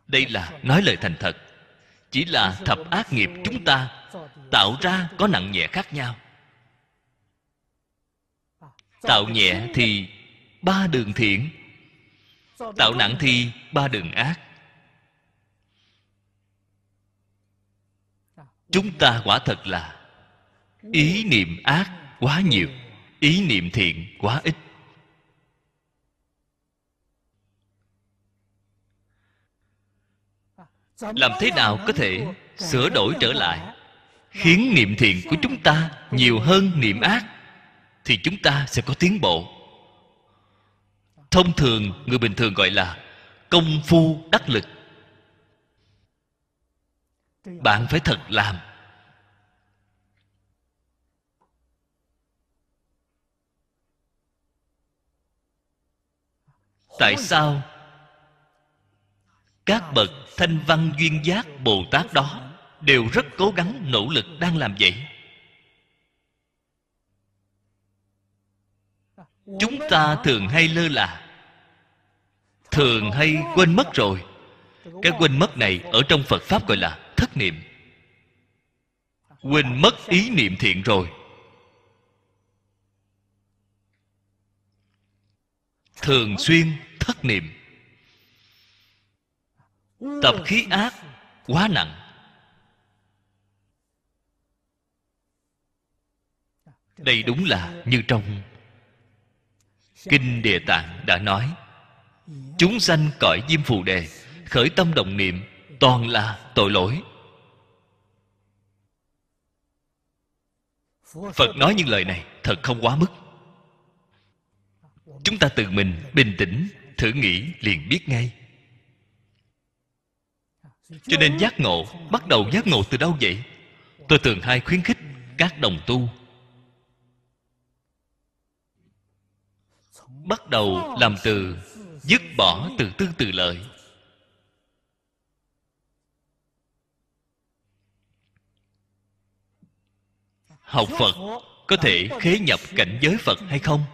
Đây là nói lời thành thật. Chỉ là thập ác nghiệp chúng ta tạo ra có nặng nhẹ khác nhau. Tạo nhẹ thì ba đường thiện. Tạo nặng thì ba đường ác. Chúng ta quả thật là ý niệm ác quá nhiều, ý niệm thiện quá ít. Làm thế nào có thể sửa đổi trở lại? Khiến niệm thiện của chúng ta nhiều hơn niệm ác, thì chúng ta sẽ có tiến bộ. Thông thường, người bình thường gọi là công phu đắc lực. Bạn phải thật làm tại sao? Các bậc thanh văn duyên giác bồ tát đó đều rất cố gắng nỗ lực đang làm vậy. Chúng ta thường hay lơ là, thường hay quên mất rồi. Cái quên mất này ở trong phật pháp gọi là thất niệm. Quên mất ý niệm thiện rồi. Thường xuyên thất niệm. Tập khí ác quá nặng. Đây đúng là như trong kinh địa tạng đã nói, chúng sanh cõi diêm phù đề, khởi tâm động niệm, toàn là tội lỗi. Phật nói những lời này thật không quá mức. Chúng ta tự mình bình tĩnh thử nghĩ liền biết ngay. Cho nên giác ngộ, bắt đầu giác ngộ từ đâu vậy? Tôi thường hay khuyến khích các đồng tu. Bắt đầu làm từ dứt bỏ từ tư từ lợi. Học phật có thể khế nhập cảnh giới phật hay không?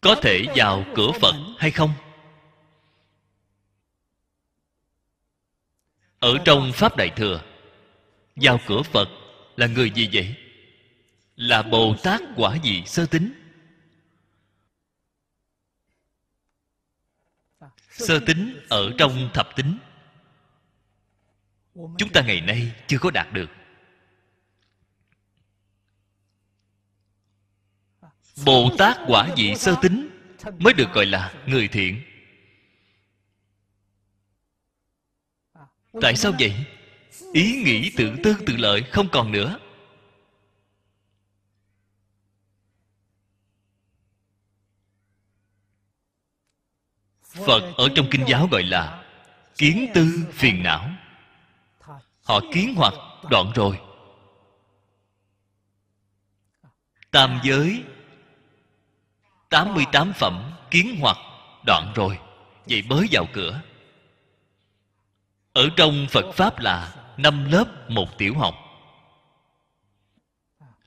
Có thể vào cửa phật hay không? Ở trong pháp đại thừa, vào cửa phật là người gì vậy? Là bồ tát quả vị sơ tính sơ tính ở trong thập tính chúng ta ngày nay chưa có đạt được. Bồ tát quả vị sơ tính mới được gọi là người thiện. Tại sao vậy? Ý nghĩ tự tư tự lợi không còn nữa. Phật ở trong kinh giáo gọi là kiến tư phiền não. Họ kiến hoặc đoạn rồi. Tam giới 88 phẩm kiến hoặc đoạn rồi. Vậy mới vào cửa. Ở trong Phật Pháp là năm lớp một tiểu học.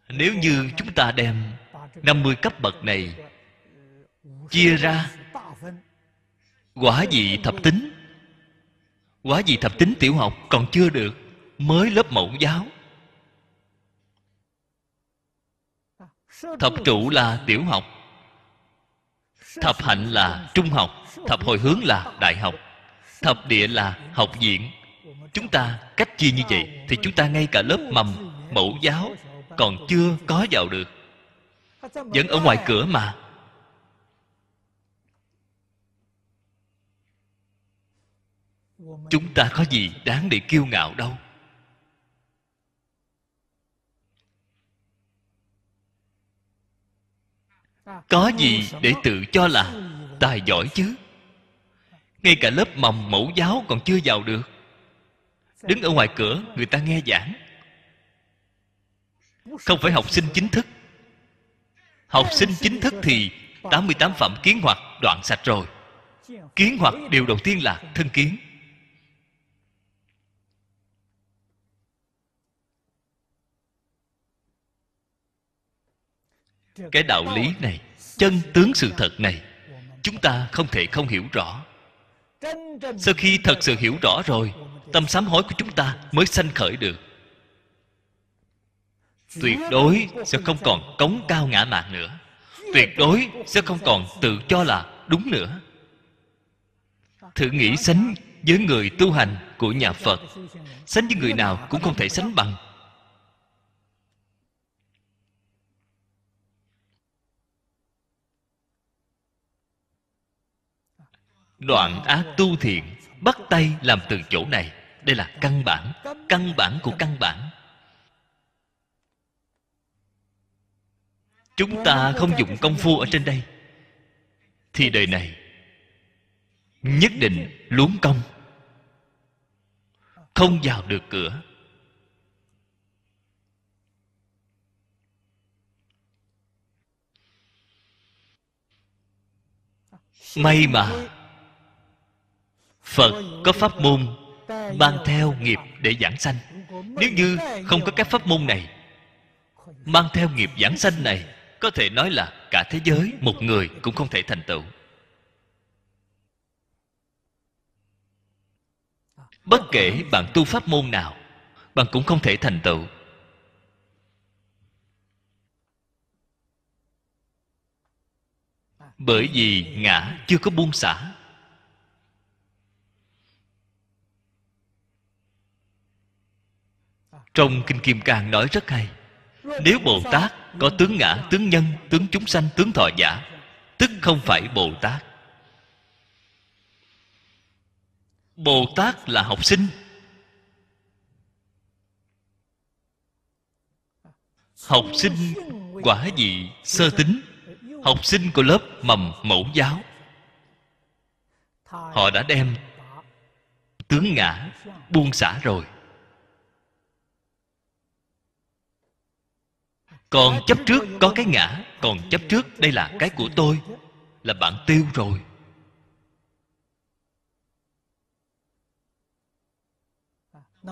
Nếu như chúng ta đem 50 cấp bậc này Chia ra, Quả gì thập tính, Quả gì thập tính tiểu học còn chưa được, Mới lớp mẫu giáo. Thập trụ là tiểu học thập hạnh là trung học, thập hồi hướng là đại học, thập địa là học viện. Chúng ta cách chia như vậy thì chúng ta ngay cả lớp mầm, mẫu giáo còn chưa có vào được. Vẫn ở ngoài cửa mà. Chúng ta có gì đáng để kiêu ngạo đâu. Có gì để tự cho là tài giỏi chứ? Ngay cả lớp mầm mẫu giáo còn chưa vào được. Đứng ở ngoài cửa, người ta nghe giảng. Không phải học sinh chính thức. Học sinh chính thức thì 88 phẩm kiến hoặc đoạn sạch rồi. Kiến hoặc điều đầu tiên là thân kiến. Cái đạo lý này, chân tướng sự thật này, chúng ta không thể không hiểu rõ. Sau khi thật sự hiểu rõ rồi, tâm sám hối của chúng ta mới sanh khởi được. Tuyệt đối sẽ không còn cống cao ngã mạn nữa. Tuyệt đối sẽ không còn tự cho là đúng nữa. Thử nghĩ sánh với người tu hành của nhà phật, sánh với người nào cũng không thể sánh bằng. Đoạn ác tu thiện, bắt tay làm từ chỗ này. Đây là căn bản căn bản của căn bản. Chúng ta không dùng công phu ở trên đây. Thì đời này, nhất định luống công không vào được cửa. May mà phật có pháp môn mang theo nghiệp để giảng sanh. Nếu như không có các pháp môn này, mang theo nghiệp giảng sanh này, có thể nói là cả thế giới một người cũng không thể thành tựu. Bất kể bạn tu pháp môn nào, bạn cũng không thể thành tựu. Bởi vì ngã chưa có buông xả. Trong kinh kim cang nói rất hay, nếu bồ tát có tướng ngã, tướng nhân, tướng chúng sanh, tướng thọ giả, tức không phải bồ tát. Bồ tát là học sinh. Học sinh quả gì sơ tính học sinh của lớp mầm mẫu giáo. Họ đã đem tướng ngã buông xả rồi. Còn chấp trước có cái ngã, còn chấp trước đây là cái của tôi, là bạn tiêu rồi.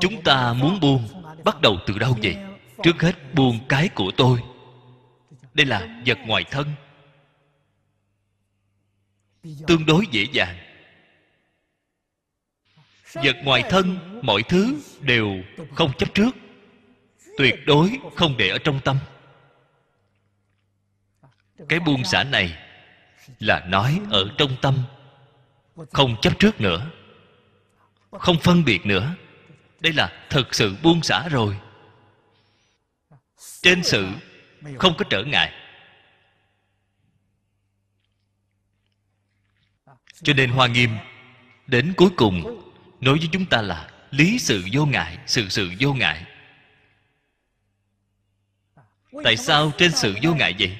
Chúng ta muốn buông, bắt đầu từ đâu vậy? Trước hết buông cái của tôi. Đây là vật ngoài thân. Tương đối dễ dàng. Vật ngoài thân, mọi thứ đều không chấp trước. Tuyệt đối không để ở trong tâm cái buông xả này là nói ở trong tâm, không chấp trước nữa, không phân biệt nữa. Đây là thực sự buông xả rồi. Trên sự không có trở ngại. Cho nên hoa nghiêm đến cuối cùng nói với chúng ta là lý sự vô ngại, sự sự vô ngại. Tại sao trên sự vô ngại vậy?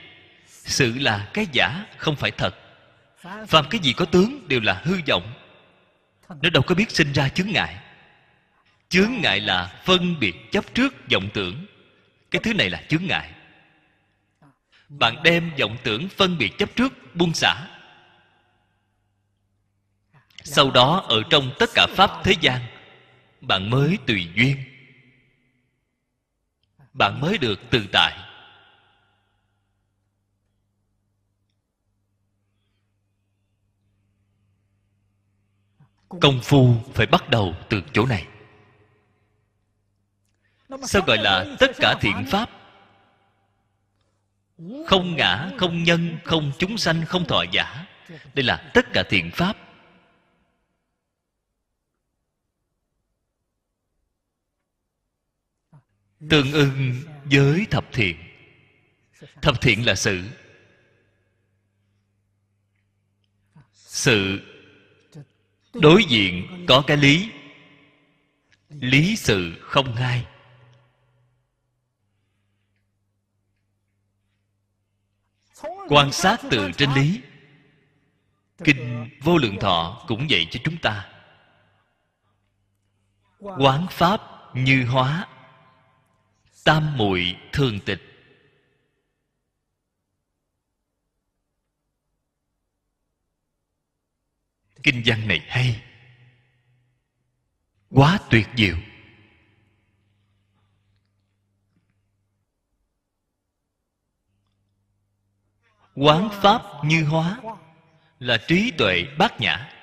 Sự là cái giả, không phải thật. Phàm cái gì có tướng đều là hư vọng. Nó đâu có biết sinh ra chướng ngại. Chướng ngại là phân biệt chấp trước vọng tưởng. Cái thứ này là chướng ngại. Bạn đem vọng tưởng phân biệt chấp trước buông xả. Sau đó, ở trong tất cả pháp thế gian, bạn mới tùy duyên. Bạn mới được tự tại. Công phu phải bắt đầu từ chỗ này. Sao gọi là tất cả thiện pháp? Không ngã, không nhân, không chúng sanh, không thọ giả. Đây là tất cả thiện pháp. Tương ưng với thập thiện. Thập thiện là sự. Sự đối diện có cái lý. Lý sự không hai quan sát từ trên lý. Kinh vô lượng thọ cũng vậy cho chúng ta. Quán pháp như hóa. Tam muội thường tịch. Kinh văn này hay. Quá tuyệt diệu. Quán pháp như hóa là trí tuệ bát nhã.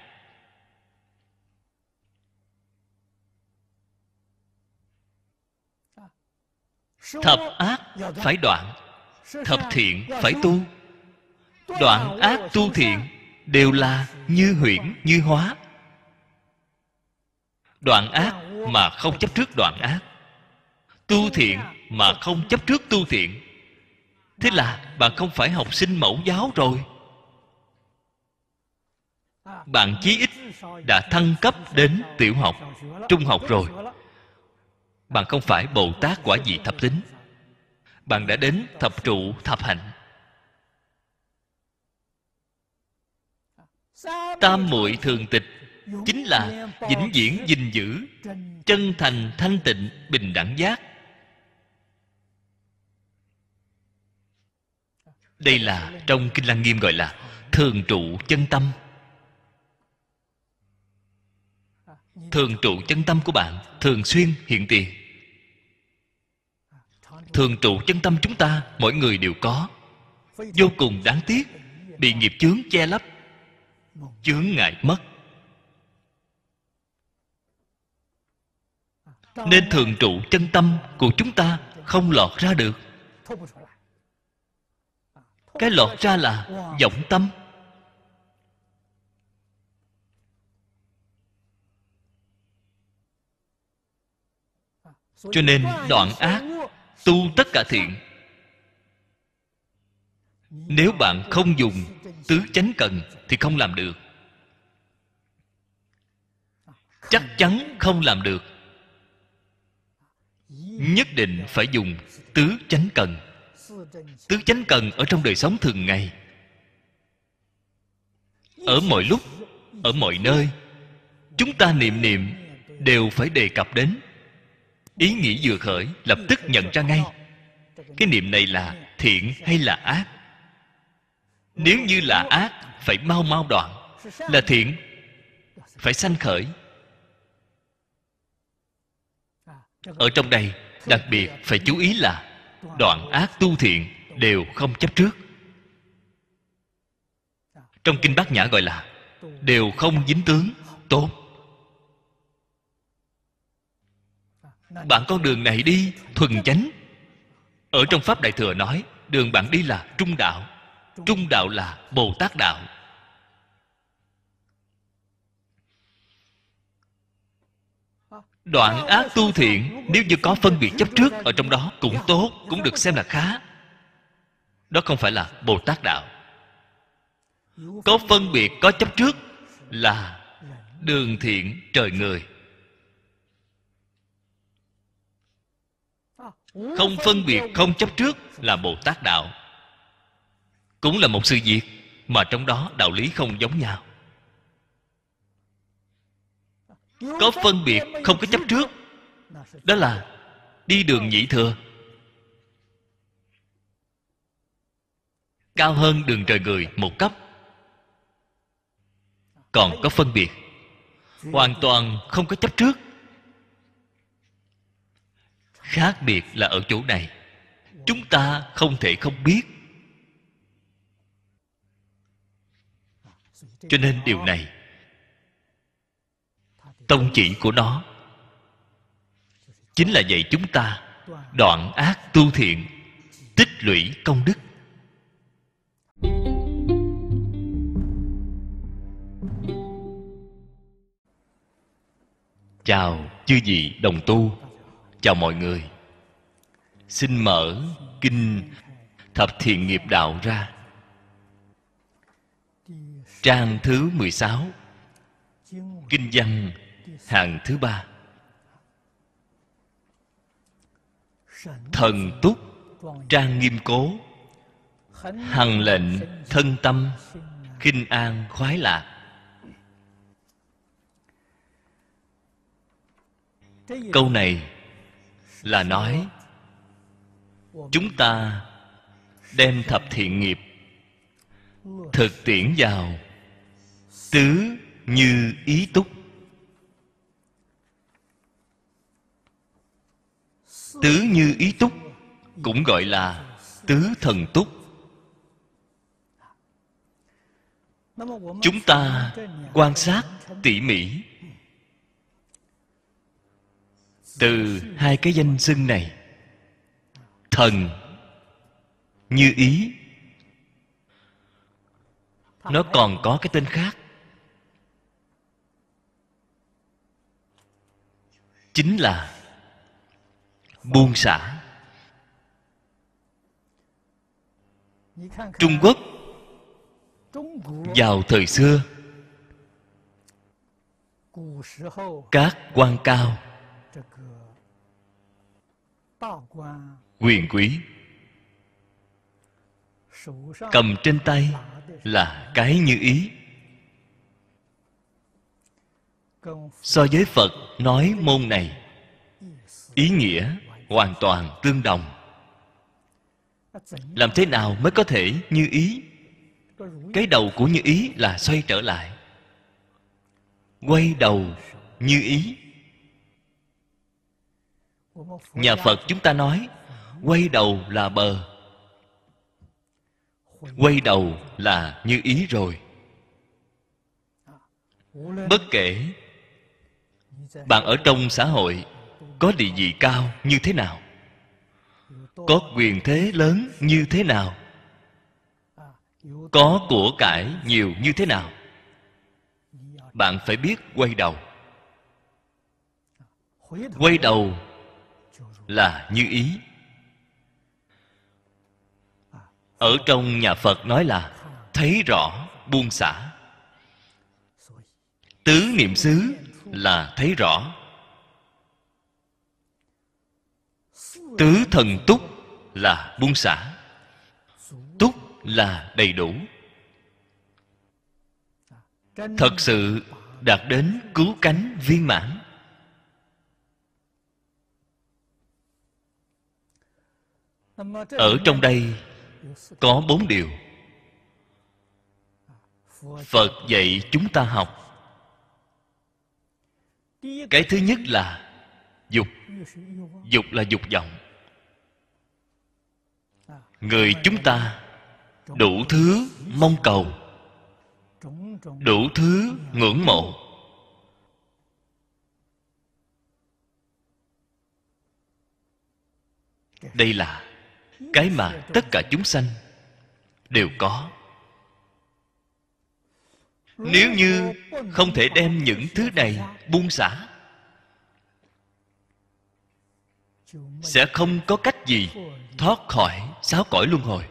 Thập ác phải đoạn, thập thiện phải tu. Đoạn ác tu thiện đều là như huyễn như hóa. Đoạn ác mà không chấp trước đoạn ác. Tu thiện mà không chấp trước tu thiện. Thế là bạn không phải học sinh mẫu giáo rồi. Bạn chí ít đã thăng cấp đến tiểu học, trung học rồi. Bạn không phải bồ tát quả vị thập tính. Bạn đã đến thập trụ thập hạnh. Tam muội thường tịch, chính là vĩnh viễn gìn giữ, chân thành thanh tịnh, bình đẳng giác. Đây là trong kinh lăng nghiêm gọi là thường trụ chân tâm. Thường trụ chân tâm của bạn thường xuyên hiện tiền. Thường trụ chân tâm chúng ta, mỗi người đều có. Vô cùng đáng tiếc, bị nghiệp chướng che lấp chướng ngại mất. Nên thường trụ chân tâm của chúng ta không lọt ra được. Cái lọt ra là vọng tâm. Cho nên đoạn ác tu tất cả thiện nếu bạn không dùng tứ chánh cần thì không làm được. Chắc chắn không làm được. Nhất định phải dùng tứ chánh cần. Tứ chánh cần ở trong đời sống thường ngày. Ở mọi lúc, ở mọi nơi, chúng ta niệm niệm đều phải đề cập đến. Ý nghĩ vừa khởi lập tức nhận ra ngay. Cái niệm này là thiện hay là ác? Nếu như là ác, phải mau mau đoạn, là thiện, phải sanh khởi. Ở trong đây, đặc biệt phải chú ý là đoạn ác tu thiện đều không chấp trước. Trong kinh bát nhã gọi là đều không dính tướng, tốt. Bạn con đường này đi, thuần chánh. Ở trong pháp đại thừa nói, đường bạn đi là trung đạo trung đạo là bồ tát đạo. Đoạn ác tu thiện, nếu như có phân biệt chấp trước ở trong đó cũng tốt, cũng được xem là khá. Đó không phải là bồ tát đạo. Có phân biệt, có chấp trước là đường thiện trời người. Không phân biệt, không chấp trước là bồ tát đạo cũng là một sự việc mà trong đó đạo lý không giống nhau. Có phân biệt không có chấp trước, đó là đi đường nhị thừa. Cao hơn đường trời người một cấp, còn có phân biệt. Hoàn toàn không có chấp trước. Khác biệt là ở chỗ này, chúng ta không thể không biết. cho nên điều này, tông chỉ của nó, chính là dạy chúng ta đoạn ác tu thiện, tích lũy công đức. Chào chư vị đồng tu, chào mọi người. Xin mở kinh thập thiện nghiệp đạo ra trang thứ 16 kinh văn hàng thứ ba. Thần túc, trang nghiêm cố. Hằng lệnh thân tâm, khinh an khoái lạc. Câu này là nói, chúng ta đem thập thiện nghiệp thực tiễn vào tứ như ý túc. Tứ như ý túc cũng gọi là tứ thần túc. Chúng ta quan sát tỉ mỉ. Từ hai cái danh xưng này, thần như ý, nó còn có cái tên khác. Chính là buông xả. Trung quốc vào thời xưa, các quan cao, quyền quý, cầm trên tay là cái như ý so với phật, nói môn này ý nghĩa hoàn toàn tương đồng. Làm thế nào mới có thể như ý? Cái đầu của như ý là xoay trở lại. Quay đầu như ý. Nhà phật chúng ta nói, quay đầu là bờ. Quay đầu là như ý rồi. Bất kể bạn ở trong xã hội, có địa vị cao như thế nào? Có quyền thế lớn như thế nào? Có của cải nhiều như thế nào? Bạn phải biết quay đầu. Quay đầu là như ý. Ở trong nhà phật nói là thấy rõ buông xả. Tứ niệm xứ là thấy rõ. Tứ thần túc là buông xả. Túc là đầy đủ. Thật sự đạt đến cứu cánh viên mãn. Ở trong đây có bốn điều. Phật dạy chúng ta học cái thứ nhất là dục. Dục là dục vọng. Người chúng ta đủ thứ mong cầu, đủ thứ ngưỡng mộ. Đây là cái mà tất cả chúng sanh đều có nếu như không thể đem những thứ này buông xả, sẽ không có cách gì thoát khỏi sáu cõi luân hồi.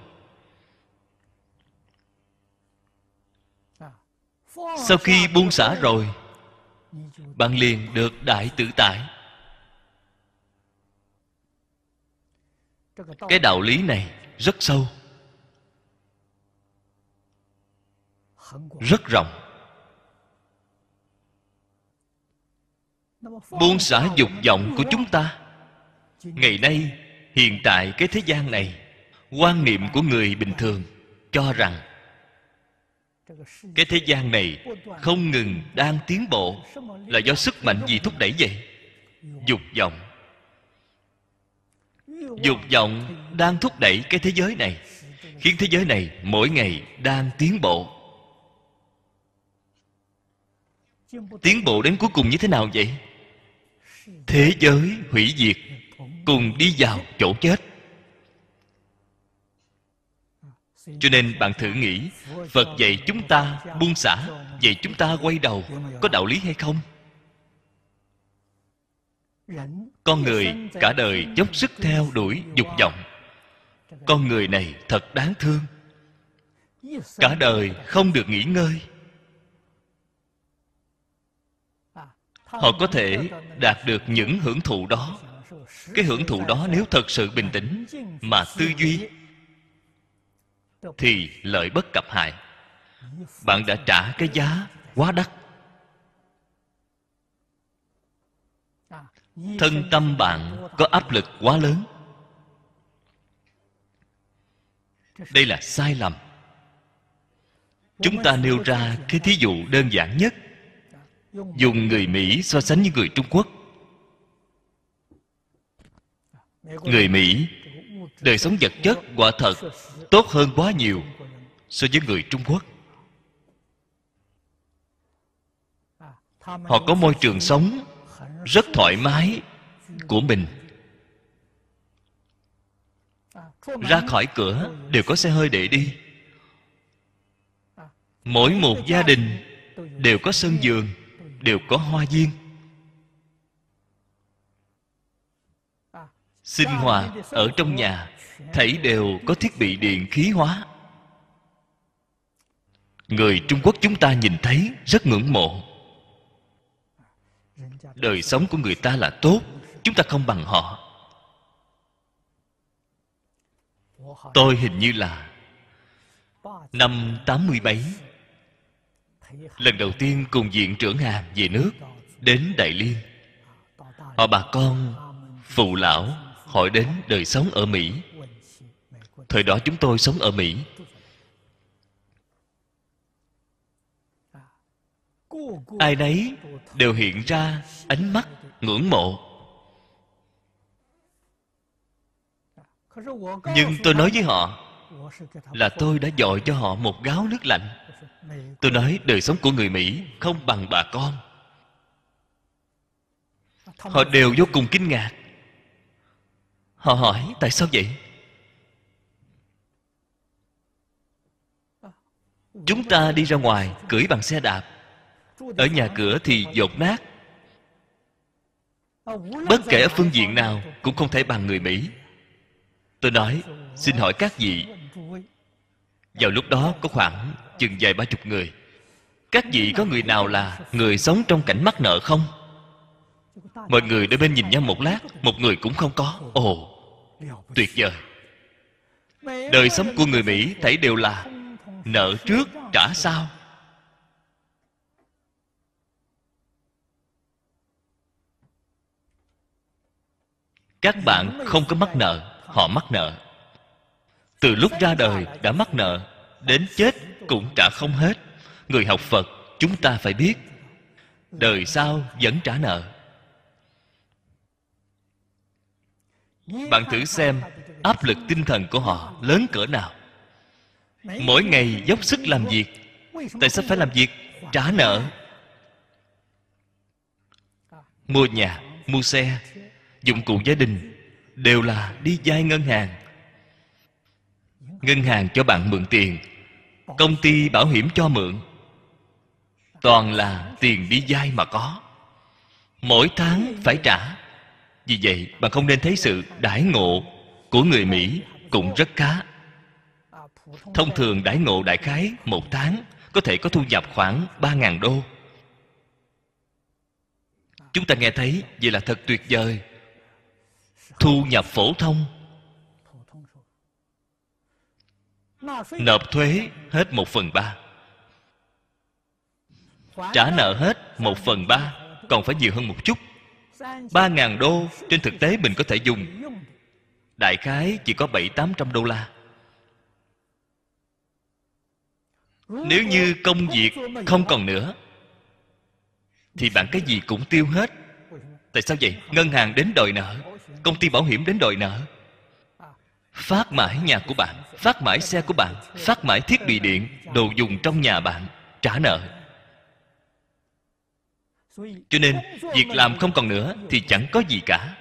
Sau khi buông xả rồi, bạn liền được đại tự tại. Cái đạo lý này rất sâu. Rất rộng. Buông xả dục vọng của chúng ta. Ngày nay, hiện tại cái thế gian này, quan niệm của người bình thường cho rằng cái thế gian này không ngừng đang tiến bộ là do sức mạnh gì thúc đẩy vậy? Dục vọng. Dục vọng đang thúc đẩy cái thế giới này, khiến thế giới này mỗi ngày đang tiến bộ. Tiến bộ đến cuối cùng như thế nào vậy? Thế giới hủy diệt, cùng đi vào chỗ chết. Cho nên bạn thử nghĩ, phật dạy chúng ta buông xả, dạy chúng ta quay đầu, có đạo lý hay không? Con người cả đời dốc sức theo đuổi dục vọng. Con người này thật đáng thương. Cả đời không được nghỉ ngơi. Họ có thể đạt được những hưởng thụ đó. Cái hưởng thụ đó nếu thật sự bình tĩnh mà tư duy, thì lợi bất cập hại. Bạn đã trả cái giá quá đắt. Thân tâm bạn có áp lực quá lớn. Đây là sai lầm. Chúng ta nêu ra cái thí dụ đơn giản nhất dùng người mỹ so sánh với người trung quốc. Người mỹ, đời sống vật chất, quả thật, tốt hơn quá nhiều so với người trung quốc. Họ có môi trường sống rất thoải mái của mình. Ra khỏi cửa đều có xe hơi để đi. Mỗi một gia đình đều có sân giường đều có hoa viên. Sinh hoạt ở trong nhà, thảy đều có thiết bị điện khí hóa. Người trung quốc chúng ta nhìn thấy rất ngưỡng mộ. Đời sống của người ta là tốt, chúng ta không bằng họ. Tôi hình như là năm 87 lần đầu tiên cùng diện trưởng hàm về nước, đến đại liên. Họ bà con, phụ lão, hỏi đến đời sống ở mỹ. Thời đó chúng tôi sống ở mỹ. Ai nấy đều hiện ra ánh mắt ngưỡng mộ. Nhưng tôi nói với họ là tôi đã dội cho họ một gáo nước lạnh tôi nói đời sống của người mỹ không bằng bà con. Họ đều vô cùng kinh ngạc. Họ hỏi, tại sao vậy? Chúng ta đi ra ngoài cưỡi bằng xe đạp. Ở nhà cửa thì dột nát. Bất kể ở phương diện nào cũng không thể bằng người mỹ. Tôi nói, xin hỏi các vị vào lúc đó có khoảng chừng vài ba chục người. Các vị có người nào là người sống trong cảnh mắc nợ không? Mọi người đôi bên nhìn nhau một lát, một người cũng không có. Ồ, tuyệt vời. Đời sống của người mỹ thấy đều là nợ trước trả sau. Các bạn không có mắc nợ, họ mắc nợ từ lúc ra đời đã mắc nợ, đến chết cũng trả không hết. Người học phật, chúng ta phải biết, đời sau vẫn trả nợ. Bạn thử xem áp lực tinh thần của họ lớn cỡ nào. Mỗi ngày dốc sức làm việc, tại sao phải làm việc trả nợ? Mua nhà, mua xe, dụng cụ gia đình đều là đi vay ngân hàng ngân hàng cho bạn mượn tiền. Công ty bảo hiểm cho mượn. Toàn là tiền đi vay mà có. Mỗi tháng phải trả. Vì vậy, bạn không nên thấy sự đãi ngộ của người mỹ cũng rất khá. Thông thường đãi ngộ đại khái một tháng có thể có thu nhập khoảng ba ngàn đô. Chúng ta nghe thấy, vậy là thật tuyệt vời. Thu nhập phổ thông nộp thuế hết một phần ba. Trả nợ hết một phần ba, còn phải nhiều hơn một chút. Ba ngàn đô trên thực tế mình có thể dùng. Đại khái chỉ có bảy tám trăm đô la. Nếu như công việc không còn nữa, thì bạn cái gì cũng tiêu hết. Tại sao vậy? Ngân hàng đến đòi nợ, công ty bảo hiểm đến đòi nợ phát mãi nhà của bạn, phát mãi xe của bạn, phát mãi thiết bị điện, đồ dùng trong nhà bạn, trả nợ. Cho nên, việc làm không còn nữa thì chẳng có gì cả.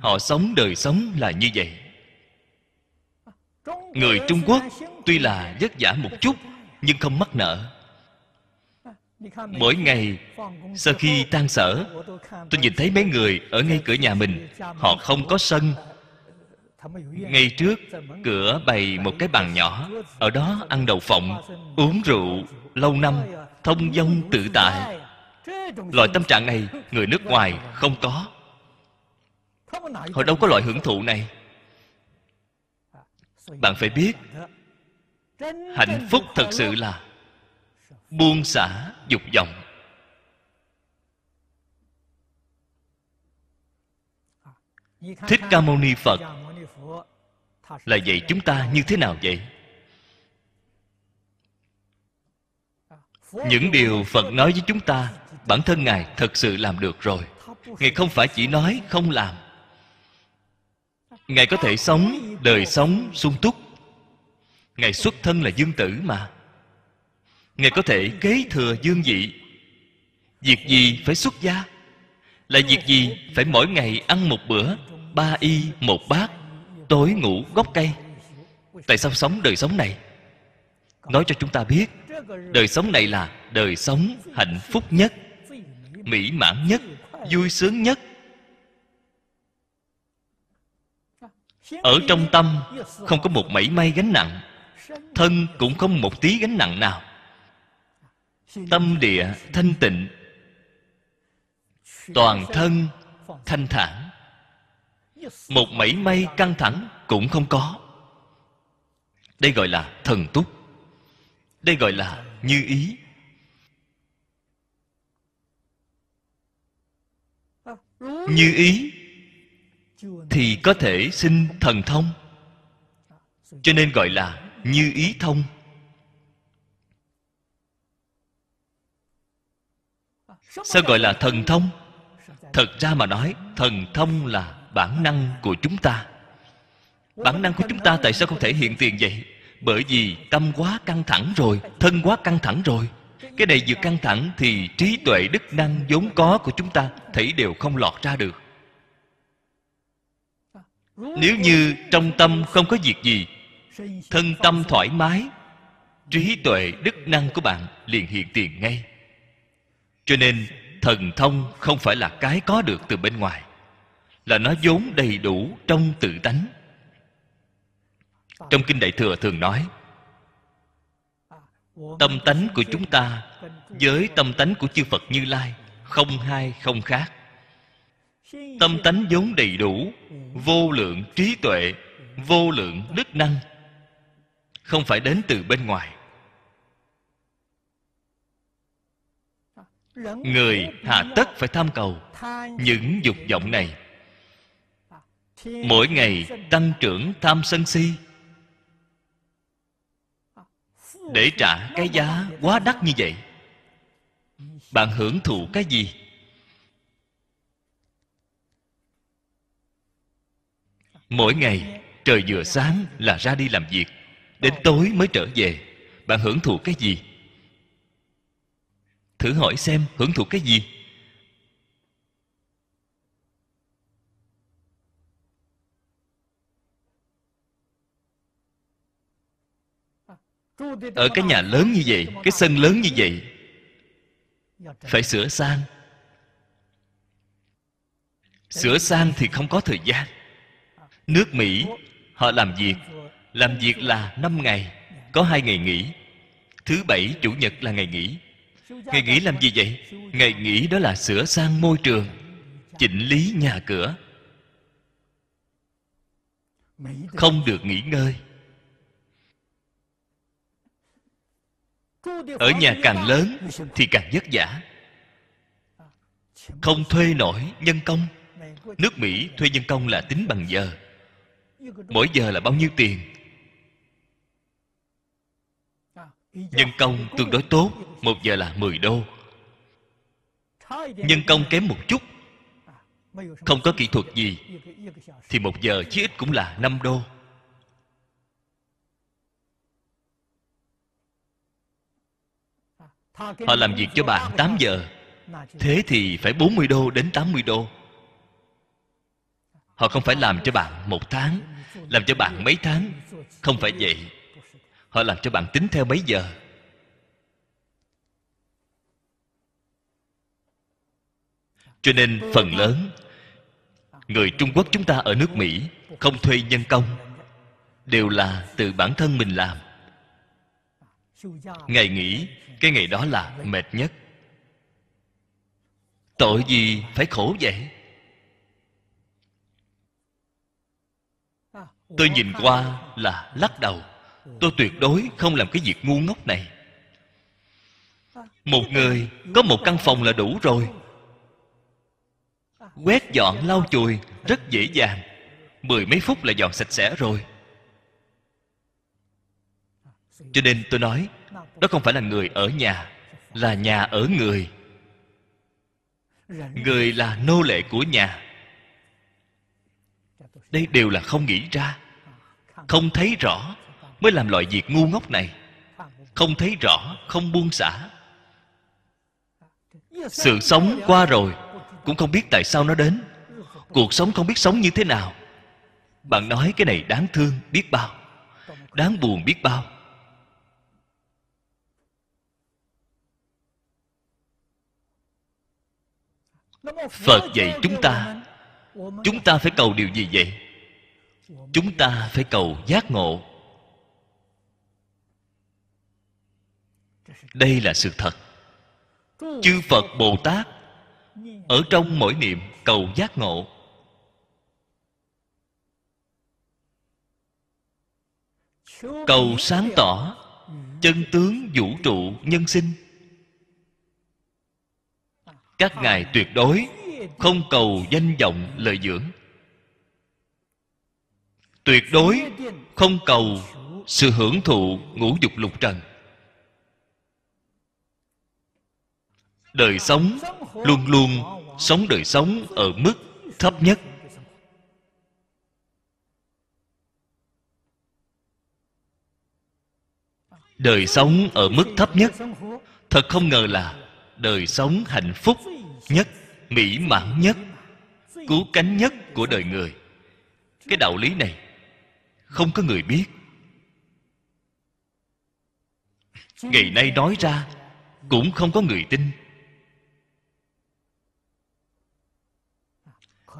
Họ sống, đời sống là như vậy. Người trung quốc tuy là vất vả một chút, nhưng không mắc nợ mỗi ngày, sau khi tan sở, tôi nhìn thấy mấy người ở ngay cửa nhà mình. Họ không có sân. Ngay trước cửa bày một cái bàn nhỏ. Ở đó ăn đậu phộng, uống rượu, lâu năm, thông dong tự tại. Loại tâm trạng này, người nước ngoài không có. Họ đâu có loại hưởng thụ này. Bạn phải biết, hạnh phúc thật sự là buông xả dục vọng. Thích ca mâu ni phật là dạy chúng ta như thế nào vậy? Những điều phật nói với chúng ta, bản thân ngài thật sự làm được rồi. Ngài không phải chỉ nói, không làm. Ngài có thể sống đời sống sung túc. Ngài xuất thân là dương tử mà ngài có thể kế thừa dương vị. Việc gì phải xuất gia? Là việc gì phải mỗi ngày ăn một bữa, ba y, một bát, tối ngủ gốc cây? Tại sao sống đời sống này? Nói cho chúng ta biết, đời sống này là đời sống hạnh phúc nhất, mỹ mãn nhất, vui sướng nhất. Ở trong tâm không có một mảy may gánh nặng, thân cũng không một tí gánh nặng nào tâm địa thanh tịnh, toàn thân thanh thản. Một mảy may căng thẳng cũng không có. Đây gọi là thần túc. Đây gọi là như ý. Như ý thì có thể sinh thần thông, cho nên gọi là như ý thông. Sao gọi là thần thông? Thật ra mà nói, thần thông là bản năng của chúng ta. Bản năng của chúng ta tại sao không thể hiện tiền vậy? Bởi vì tâm quá căng thẳng rồi, thân quá căng thẳng rồi. Cái này vừa căng thẳng thì trí tuệ đức năng vốn có của chúng ta, thấy đều không lọt ra được. Nếu như trong tâm không có việc gì, thân tâm thoải mái, trí tuệ đức năng của bạn liền hiện tiền ngay cho nên, thần thông không phải là cái có được từ bên ngoài, là nó vốn đầy đủ trong tự tánh. Trong kinh đại thừa thường nói, tâm tánh của chúng ta với tâm tánh của chư phật như lai không hai, không khác. Tâm tánh vốn đầy đủ, vô lượng trí tuệ, vô lượng đức năng, không phải đến từ bên ngoài. Người hà tất phải tham cầu những dục vọng này. Mỗi ngày tăng trưởng tham sân si để trả cái giá quá đắt như vậy. Bạn hưởng thụ cái gì? Mỗi ngày trời vừa sáng là ra đi làm việc, đến tối mới trở về. Bạn hưởng thụ cái gì? Thử hỏi xem hưởng thụ cái gì. Ở cái nhà lớn như vậy, cái sân lớn như vậy, phải sửa sang. Sửa sang thì không có thời gian. Nước mỹ, họ làm việc. Làm việc là năm ngày, có hai ngày nghỉ. Thứ bảy, chủ nhật là ngày nghỉ ngày nghĩ làm gì vậy? Ngày nghĩ đó là sửa sang môi trường, chỉnh lý nhà cửa. Không được nghỉ ngơi. Ở nhà càng lớn thì càng vất vả. Không thuê nổi nhân công. Nước mỹ thuê nhân công là tính bằng giờ. Mỗi giờ là bao nhiêu tiền? Nhân công tương đối tốt một giờ là 10 đô. Nhân công kém một chút. Không có kỹ thuật gì. Thì một giờ chí ít cũng là 5 đô. Họ làm việc cho bạn 8 giờ. Thế thì phải 40 đô đến 80 đô. Họ không phải làm cho bạn một tháng Làm cho bạn mấy tháng. Không phải vậy. Họ làm cho bạn tính theo mấy giờ cho nên phần lớn người trung quốc chúng ta ở nước mỹ không thuê nhân công, đều là từ bản thân mình làm. Ngày nghỉ cái ngày đó là mệt nhất. Tội gì phải khổ vậy? Tôi nhìn qua là lắc đầu. Tôi tuyệt đối không làm cái việc ngu ngốc này. Một người có một căn phòng là đủ rồi quét dọn lau chùi, rất dễ dàng. Mười mấy phút là dọn sạch sẽ rồi. Cho nên tôi nói, đó không phải là người ở nhà, là nhà ở người. Người là nô lệ của nhà. Đây đều là không nghĩ ra. Không thấy rõ, mới làm loại việc ngu ngốc này. Không thấy rõ, không buông xả. Sự sống qua rồi cũng không biết tại sao nó đến. Cuộc sống không biết sống như thế nào. Bạn nói cái này đáng thương biết bao. Đáng buồn biết bao. Phật dạy chúng ta chúng ta phải cầu điều gì vậy? Chúng ta phải cầu giác ngộ. Đây là sự thật. Chư phật bồ tát ở trong mỗi niệm, cầu giác ngộ. Cầu sáng tỏ, chân tướng vũ trụ nhân sinh. Các ngài tuyệt đối không cầu danh vọng lợi dưỡng. Tuyệt đối không cầu sự hưởng thụ ngũ dục lục trần. Đời sống, luôn luôn sống đời sống ở mức thấp nhất. Đời sống ở mức thấp nhất, thật không ngờ là đời sống hạnh phúc nhất, mỹ mãn nhất, cứu cánh nhất của đời người. Cái đạo lý này không có người biết. Ngày nay nói ra cũng không có người tin.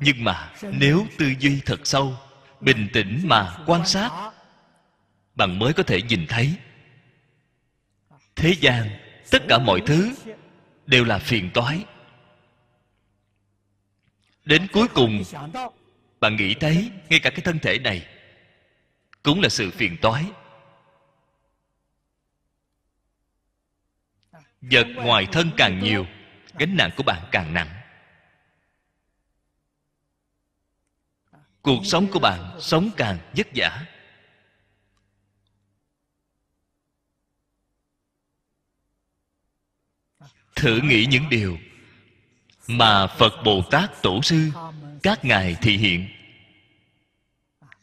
Nhưng mà nếu tư duy thật sâu, bình tĩnh mà quan sát, bạn mới có thể nhìn thấy. Thế gian, tất cả mọi thứ đều là phiền toái. Đến cuối cùng, bạn nghĩ thấy ngay cả cái thân thể này cũng là sự phiền toái. Vật ngoài thân càng nhiều, gánh nặng của bạn càng nặng. Cuộc sống của bạn sống càng vất vả. Thử nghĩ những điều mà phật bồ tát tổ sư các ngài thị hiện.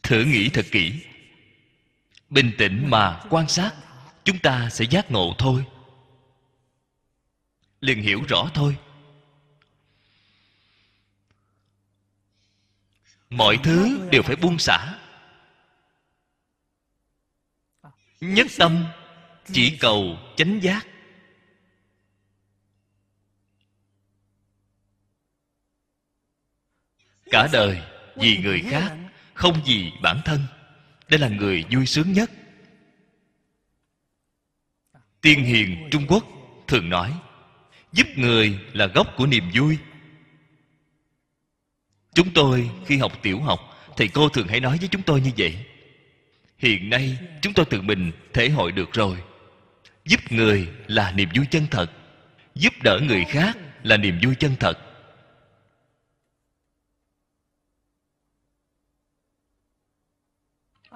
Thử nghĩ thật kỹ. Bình tĩnh mà quan sát, chúng ta sẽ giác ngộ thôi. Liền hiểu rõ thôi. Mọi thứ đều phải buông xả. Nhất tâm chỉ cầu chánh giác. Cả đời vì người khác, không vì bản thân. Đây là người vui sướng nhất. Tiên hiền trung quốc thường nói, giúp người là gốc của niềm vui chúng tôi khi học tiểu học, thầy cô thường hay nói với chúng tôi như vậy. Hiện nay, chúng tôi tự mình thể hội được rồi. Giúp người là niềm vui chân thật. Giúp đỡ người khác là niềm vui chân thật.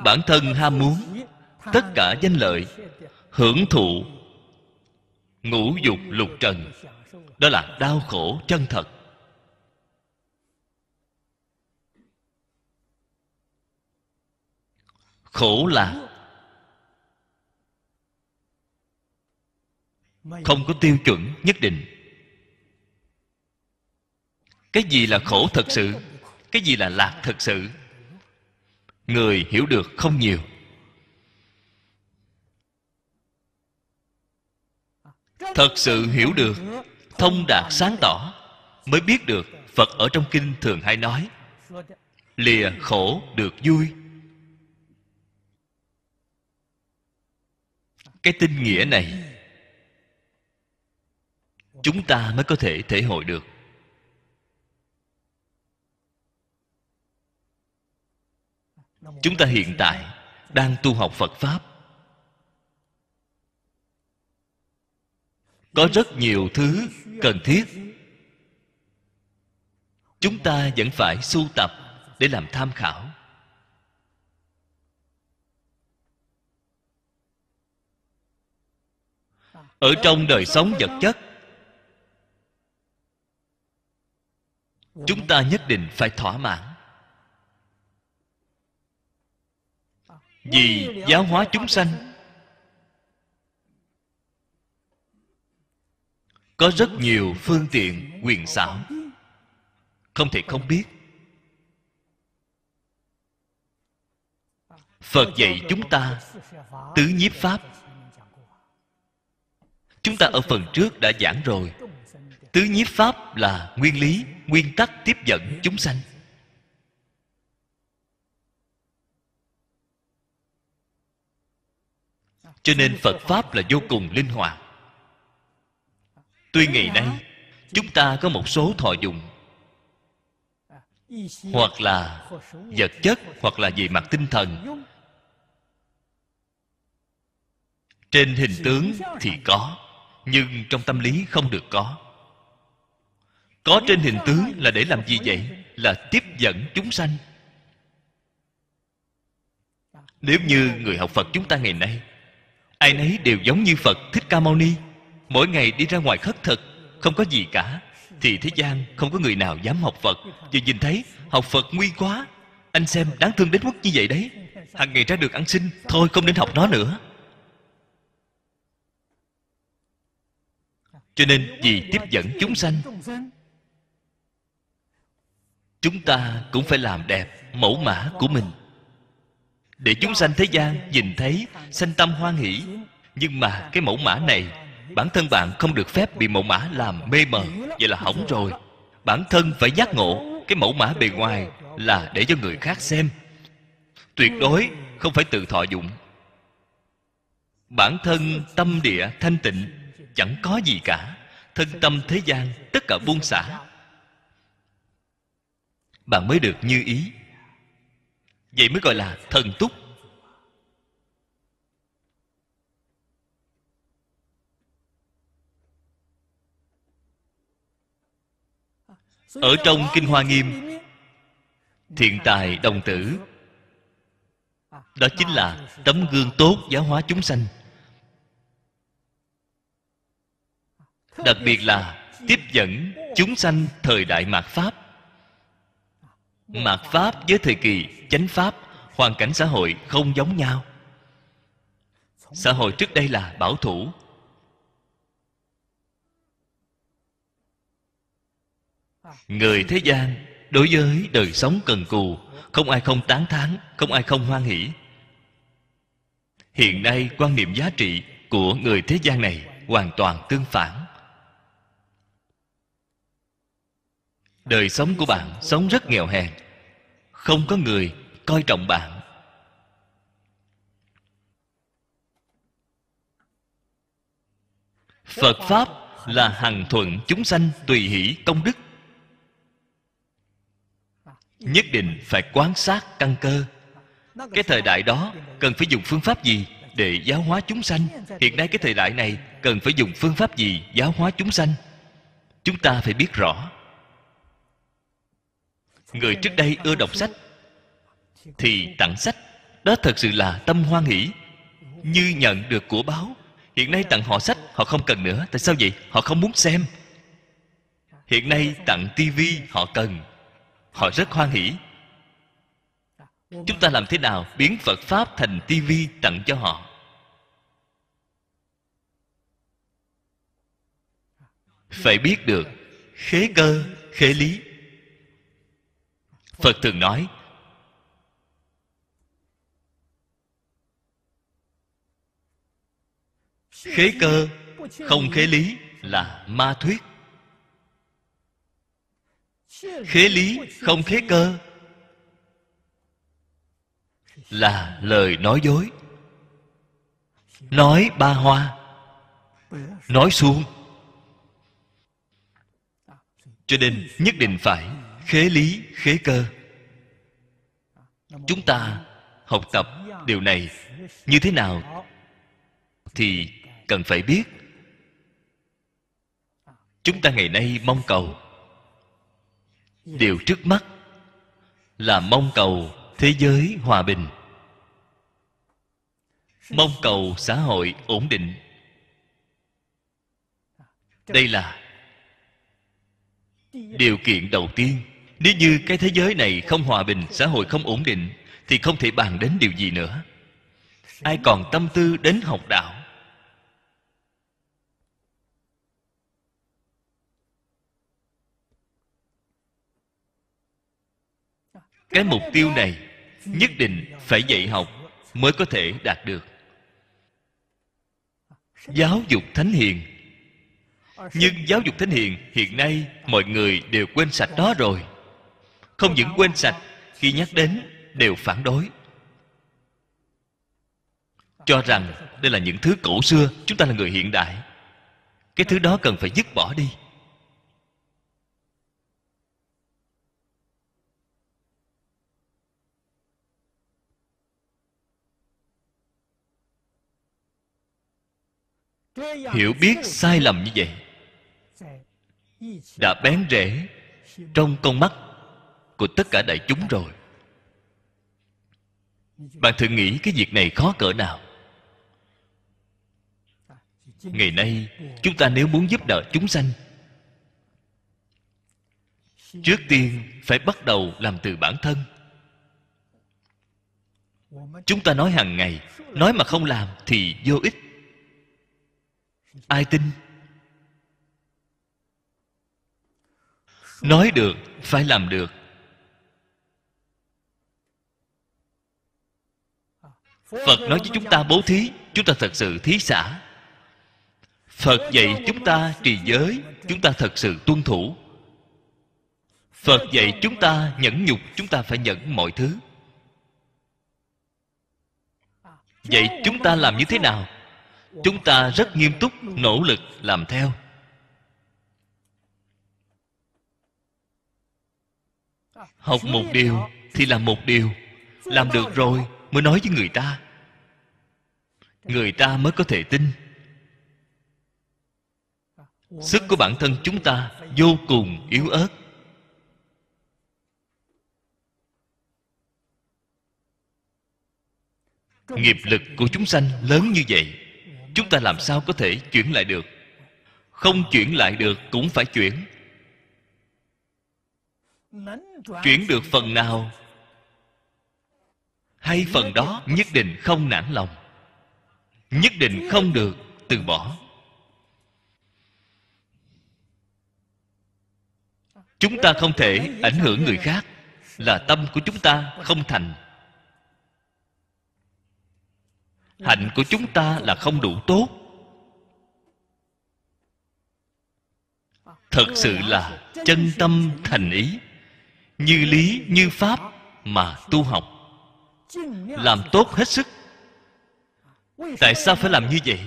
Bản thân ham muốn, tất cả danh lợi, hưởng thụ, ngũ dục lục trần, đó là đau khổ chân thật. Khổ là không có tiêu chuẩn nhất định. Cái gì là khổ thật sự? Cái gì là lạc thật sự? Người hiểu được không nhiều. Thật sự hiểu được, thông đạt sáng tỏ, mới biết được phật ở trong kinh thường hay nói, lìa khổ được vui. Cái tinh nghĩa này, chúng ta mới có thể thể hội được. Chúng ta hiện tại đang tu học phật pháp. Có rất nhiều thứ cần thiết. Chúng ta vẫn phải sưu tập để làm tham khảo. Ở trong đời sống vật chất, chúng ta nhất định phải thỏa mãn. Vì giáo hóa chúng sanh, có rất nhiều phương tiện quyền xảo. Không thể không biết. Phật dạy chúng ta tứ nhiếp pháp chúng ta ở phần trước đã giảng rồi. Tứ nhiếp pháp là nguyên lý, nguyên tắc tiếp dẫn chúng sanh. Cho nên phật pháp là vô cùng linh hoạt. Tuy ngày nay, chúng ta có một số thọ dụng, hoặc là vật chất, hoặc là về mặt tinh thần. Trên hình tướng thì có nhưng trong tâm lý không được có. Có trên hình tướng là để làm gì vậy? Là tiếp dẫn chúng sanh. Nếu như người học phật chúng ta ngày nay, ai nấy đều giống như phật thích ca mâu ni, mỗi ngày đi ra ngoài khất thực, không có gì cả, thì thế gian không có người nào dám học phật. Vì nhìn thấy học phật nguy quá, anh xem đáng thương đến mức như vậy đấy. Hàng ngày ra được ăn xin, thôi không nên học nó nữa. Cho nên vì tiếp dẫn chúng sanh, chúng ta cũng phải làm đẹp mẫu mã của mình. Để chúng sanh thế gian nhìn thấy sanh tâm hoan hỷ, nhưng mà cái mẫu mã này, bản thân bạn không được phép bị mẫu mã làm mê mờ, vậy là hỏng rồi. Bản thân phải giác ngộ cái mẫu mã bề ngoài là để cho người khác xem. Tuyệt đối không phải tự thọ dụng. Bản thân tâm địa thanh tịnh chẳng có gì cả. Thân tâm thế gian, tất cả buông xả. Bạn mới được như ý. Vậy mới gọi là thần túc. Ở trong kinh hoa nghiêm, thiện tài đồng tử, đó chính là tấm gương tốt giáo hóa chúng sanh. Đặc biệt là tiếp dẫn chúng sanh thời đại mạt pháp. Mạt pháp với thời kỳ chánh pháp, hoàn cảnh xã hội không giống nhau. Xã hội trước đây là bảo thủ. Người thế gian đối với đời sống cần cù, không ai không tán thán, không ai không hoan hỷ. Hiện nay quan niệm giá trị của người thế gian này hoàn toàn tương phản. Đời sống của bạn sống rất nghèo hèn. Không có người coi trọng bạn. Phật pháp là hằng thuận chúng sanh tùy hỷ công đức. Nhất định phải quan sát căn cơ. Cái thời đại đó cần phải dùng phương pháp gì để giáo hóa chúng sanh? Hiện nay cái thời đại này cần phải dùng phương pháp gì giáo hóa chúng sanh? Chúng ta phải biết rõ người trước đây ưa đọc sách thì tặng sách. Đó thật sự là tâm hoan hỷ. Như nhận được của báo, hiện nay tặng họ sách, họ không cần nữa. Tại sao vậy? Họ không muốn xem. Hiện nay tặng tivi họ cần. Họ rất hoan hỷ. Chúng ta làm thế nào biến phật pháp thành tivi tặng cho họ? Phải biết được, khế cơ, khế lý phật thường nói, khế cơ, không khế lý là ma thuyết. Khế lý, không khế cơ là lời nói dối. Nói ba hoa, nói suông. Cho nên nhất định phải khế lý, khế cơ. Chúng ta học tập điều này như thế nào thì cần phải biết. Chúng ta ngày nay mong cầu. Điều trước mắt là mong cầu thế giới hòa bình. Mong cầu xã hội ổn định. Đây là điều kiện đầu tiên nếu như cái thế giới này không hòa bình, xã hội không ổn định, thì không thể bàn đến điều gì nữa. Ai còn tâm tư đến học đạo? Cái mục tiêu này nhất định phải dạy học mới có thể đạt được. Giáo dục thánh hiền. Nhưng giáo dục thánh hiền hiện nay mọi người đều quên sạch đó rồi không những quên sạch, khi nhắc đến đều phản đối. Cho rằng đây là những thứ cổ xưa, chúng ta là người hiện đại. Cái thứ đó cần phải dứt bỏ đi. Hiểu biết sai lầm như vậy, đã bén rễ trong con mắt của tất cả đại chúng rồi. Bạn thử nghĩ cái việc này khó cỡ nào? Ngày nay, chúng ta nếu muốn giúp đỡ chúng sanh, trước tiên phải bắt đầu làm từ bản thân. Chúng ta nói hàng ngày, nói mà không làm thì vô ích. Ai tin? Nói được, phải làm được. Phật nói với chúng ta bố thí, chúng ta thật sự thí xả. Phật dạy chúng ta trì giới, chúng ta thật sự tuân thủ. Phật dạy chúng ta nhẫn nhục, chúng ta phải nhẫn mọi thứ. Vậy chúng ta làm như thế nào? Chúng ta rất nghiêm túc, nỗ lực làm theo. Học một điều thì làm một điều. Làm được rồi mới nói với người ta. Người ta mới có thể tin. Sức của bản thân chúng ta vô cùng yếu ớt. Nghiệp lực của chúng sanh lớn như vậy, chúng ta làm sao có thể chuyển lại được? Không chuyển lại được cũng phải chuyển. Chuyển được phần nào hay phần đó nhất định không nản lòng, nhất định không được từ bỏ. Chúng ta không thể ảnh hưởng người khác là tâm của chúng ta không thành. Hạnh của chúng ta là không đủ tốt. Thật sự là chân tâm thành ý, như lý, như pháp mà tu học làm tốt hết sức. Tại sao phải làm như vậy?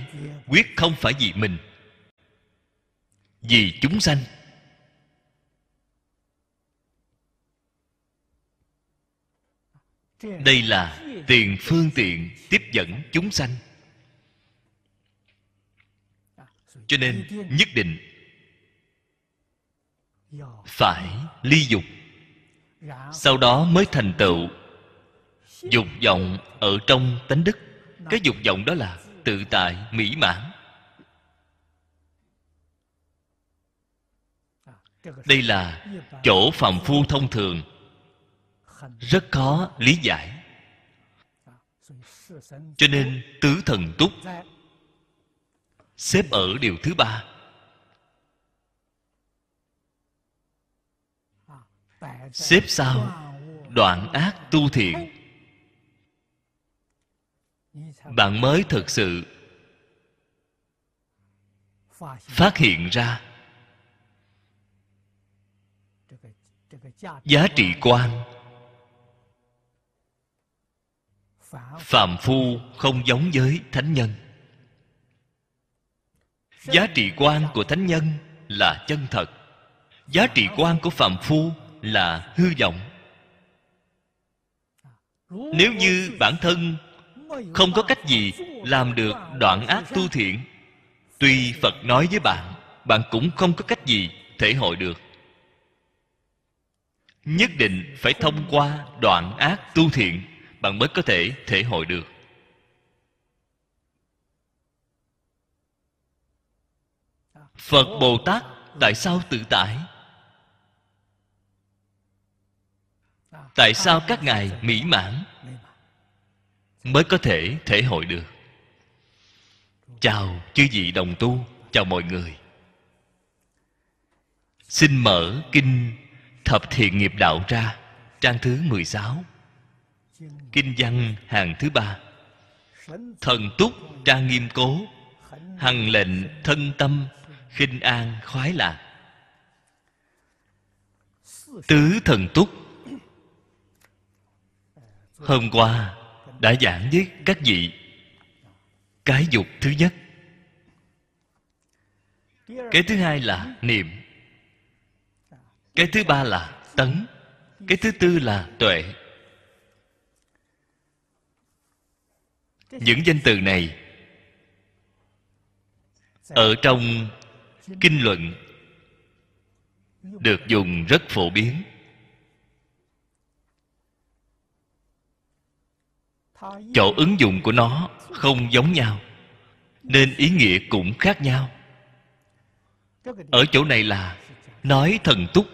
Quyết không phải vì mình, vì chúng sanh. Đây là tiền phương tiện tiếp dẫn chúng sanh. Cho nên nhất định phải ly dục, sau đó mới thành tựu dục vọng ở trong tánh đức. Cái dục vọng đó là tự tại, mỹ mãn. Đây là chỗ phàm phu thông thường. Rất khó lý giải. Cho nên tứ thần túc xếp ở điều thứ ba. Xếp sau đoạn ác tu thiện bạn mới thực sự phát hiện ra giá trị quan. Phàm phu không giống với thánh nhân. Giá trị quan của thánh nhân là chân thật. Giá trị quan của phàm phu là hư vọng. Nếu như bản thân không có cách gì làm được đoạn ác tu thiện. Tuy phật nói với bạn bạn cũng không có cách gì thể hội được. Nhất định phải thông qua đoạn ác tu thiện, bạn mới có thể thể hội được. Phật bồ tát tại sao tự tại? Tại sao các ngài mỹ mãn? Mới có thể thể hội được. Chào chư vị đồng tu, chào mọi người. Xin mở kinh thập thiện nghiệp đạo ra, trang thứ 16 kinh văn hàng thứ ba. Thần túc trang nghiêm cố, hằng lệnh thân tâm, khinh an khoái lạc. Tứ thần túc. Hôm qua đã giảng với các vị cái dục thứ nhất. Cái thứ hai là niệm. Cái thứ ba là tấn. Cái thứ tư là tuệ. Những danh từ này ở trong kinh luận được dùng rất phổ biến. Chỗ ứng dụng của nó không giống nhau, nên ý nghĩa cũng khác nhau. Ở chỗ này là nói thần túc.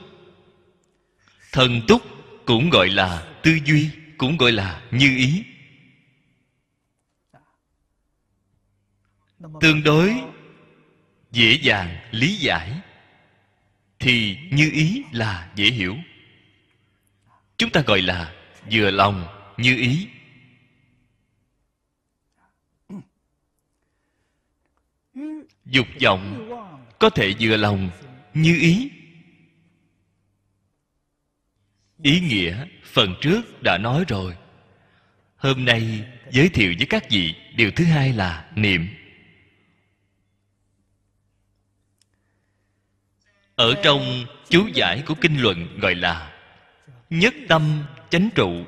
Thần túc cũng gọi là tư duy, cũng gọi là như ý. Tương đối dễ dàng lý giải thì như ý là dễ hiểu. Chúng ta gọi là vừa lòng, như ý. Dục vọng có thể vừa lòng như ý. Ý nghĩa phần trước đã nói rồi. Hôm nay giới thiệu với các vị điều thứ hai là niệm. Ở trong chú giải của kinh luận gọi là nhất tâm chánh trụ.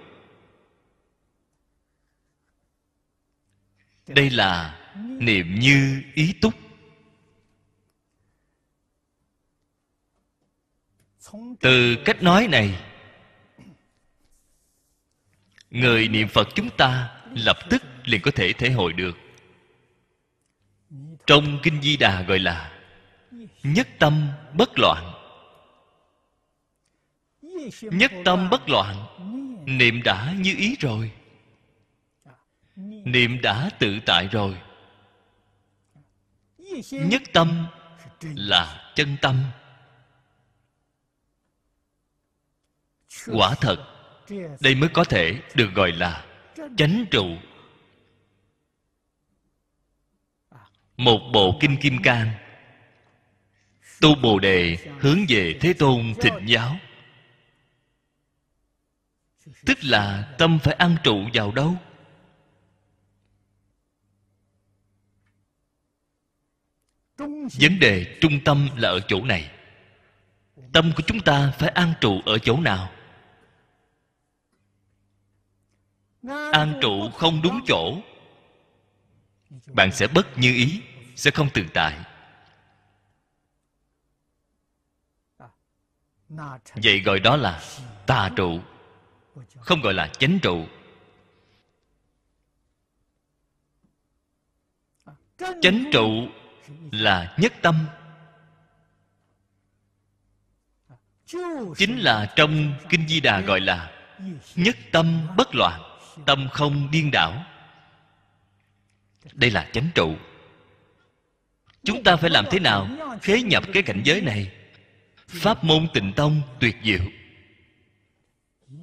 Đây là niệm như ý túc. Từ cách nói này, người niệm phật chúng ta lập tức liền có thể thể hội được. Trong kinh di đà gọi là nhất tâm bất loạn. Nhất tâm bất loạn, niệm đã như ý rồi. Niệm đã tự tại rồi. Nhất tâm là chân tâm. Quả thật, đây mới có thể được gọi là chánh trụ. Một bộ kinh kim cang, tu bồ đề hướng về thế tôn thịnh giáo. Tức là tâm phải ăn trụ vào đâu? Vấn đề trung tâm là ở chỗ này. Tâm của chúng ta phải an trụ ở chỗ nào? An trụ không đúng chỗ. Bạn sẽ bất như ý, sẽ không tự tại. Vậy gọi đó là tà trụ, không gọi là chánh trụ. Chánh trụ là nhất tâm. Chính là trong kinh di đà gọi là nhất tâm bất loạn tâm không điên đảo. Đây là chánh trụ. Chúng ta phải làm thế nào khế nhập cái cảnh giới này? Pháp môn tịnh tông tuyệt diệu.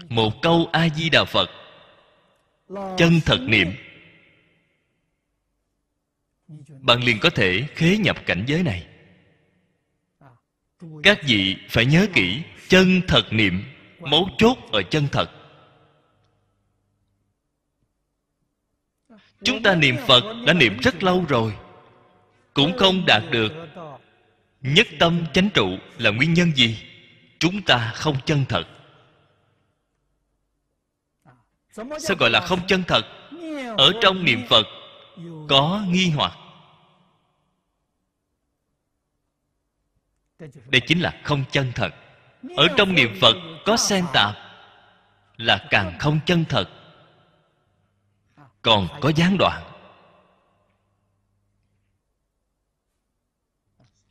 Một câu a di đà phật. Chân thật niệm. Bạn liền có thể khế nhập cảnh giới này. Các vị phải nhớ kỹ, chân thật niệm mấu chốt ở chân thật. Chúng ta niệm phật đã niệm rất lâu rồi. Cũng không đạt được. Nhất tâm chánh trụ là nguyên nhân gì? Chúng ta không chân thật. Sao gọi là không chân thật? Ở trong niệm phật, có nghi hoặc. Đây chính là không chân thật. Ở trong niệm phật có xen tạp là càng không chân thật còn có gián đoạn.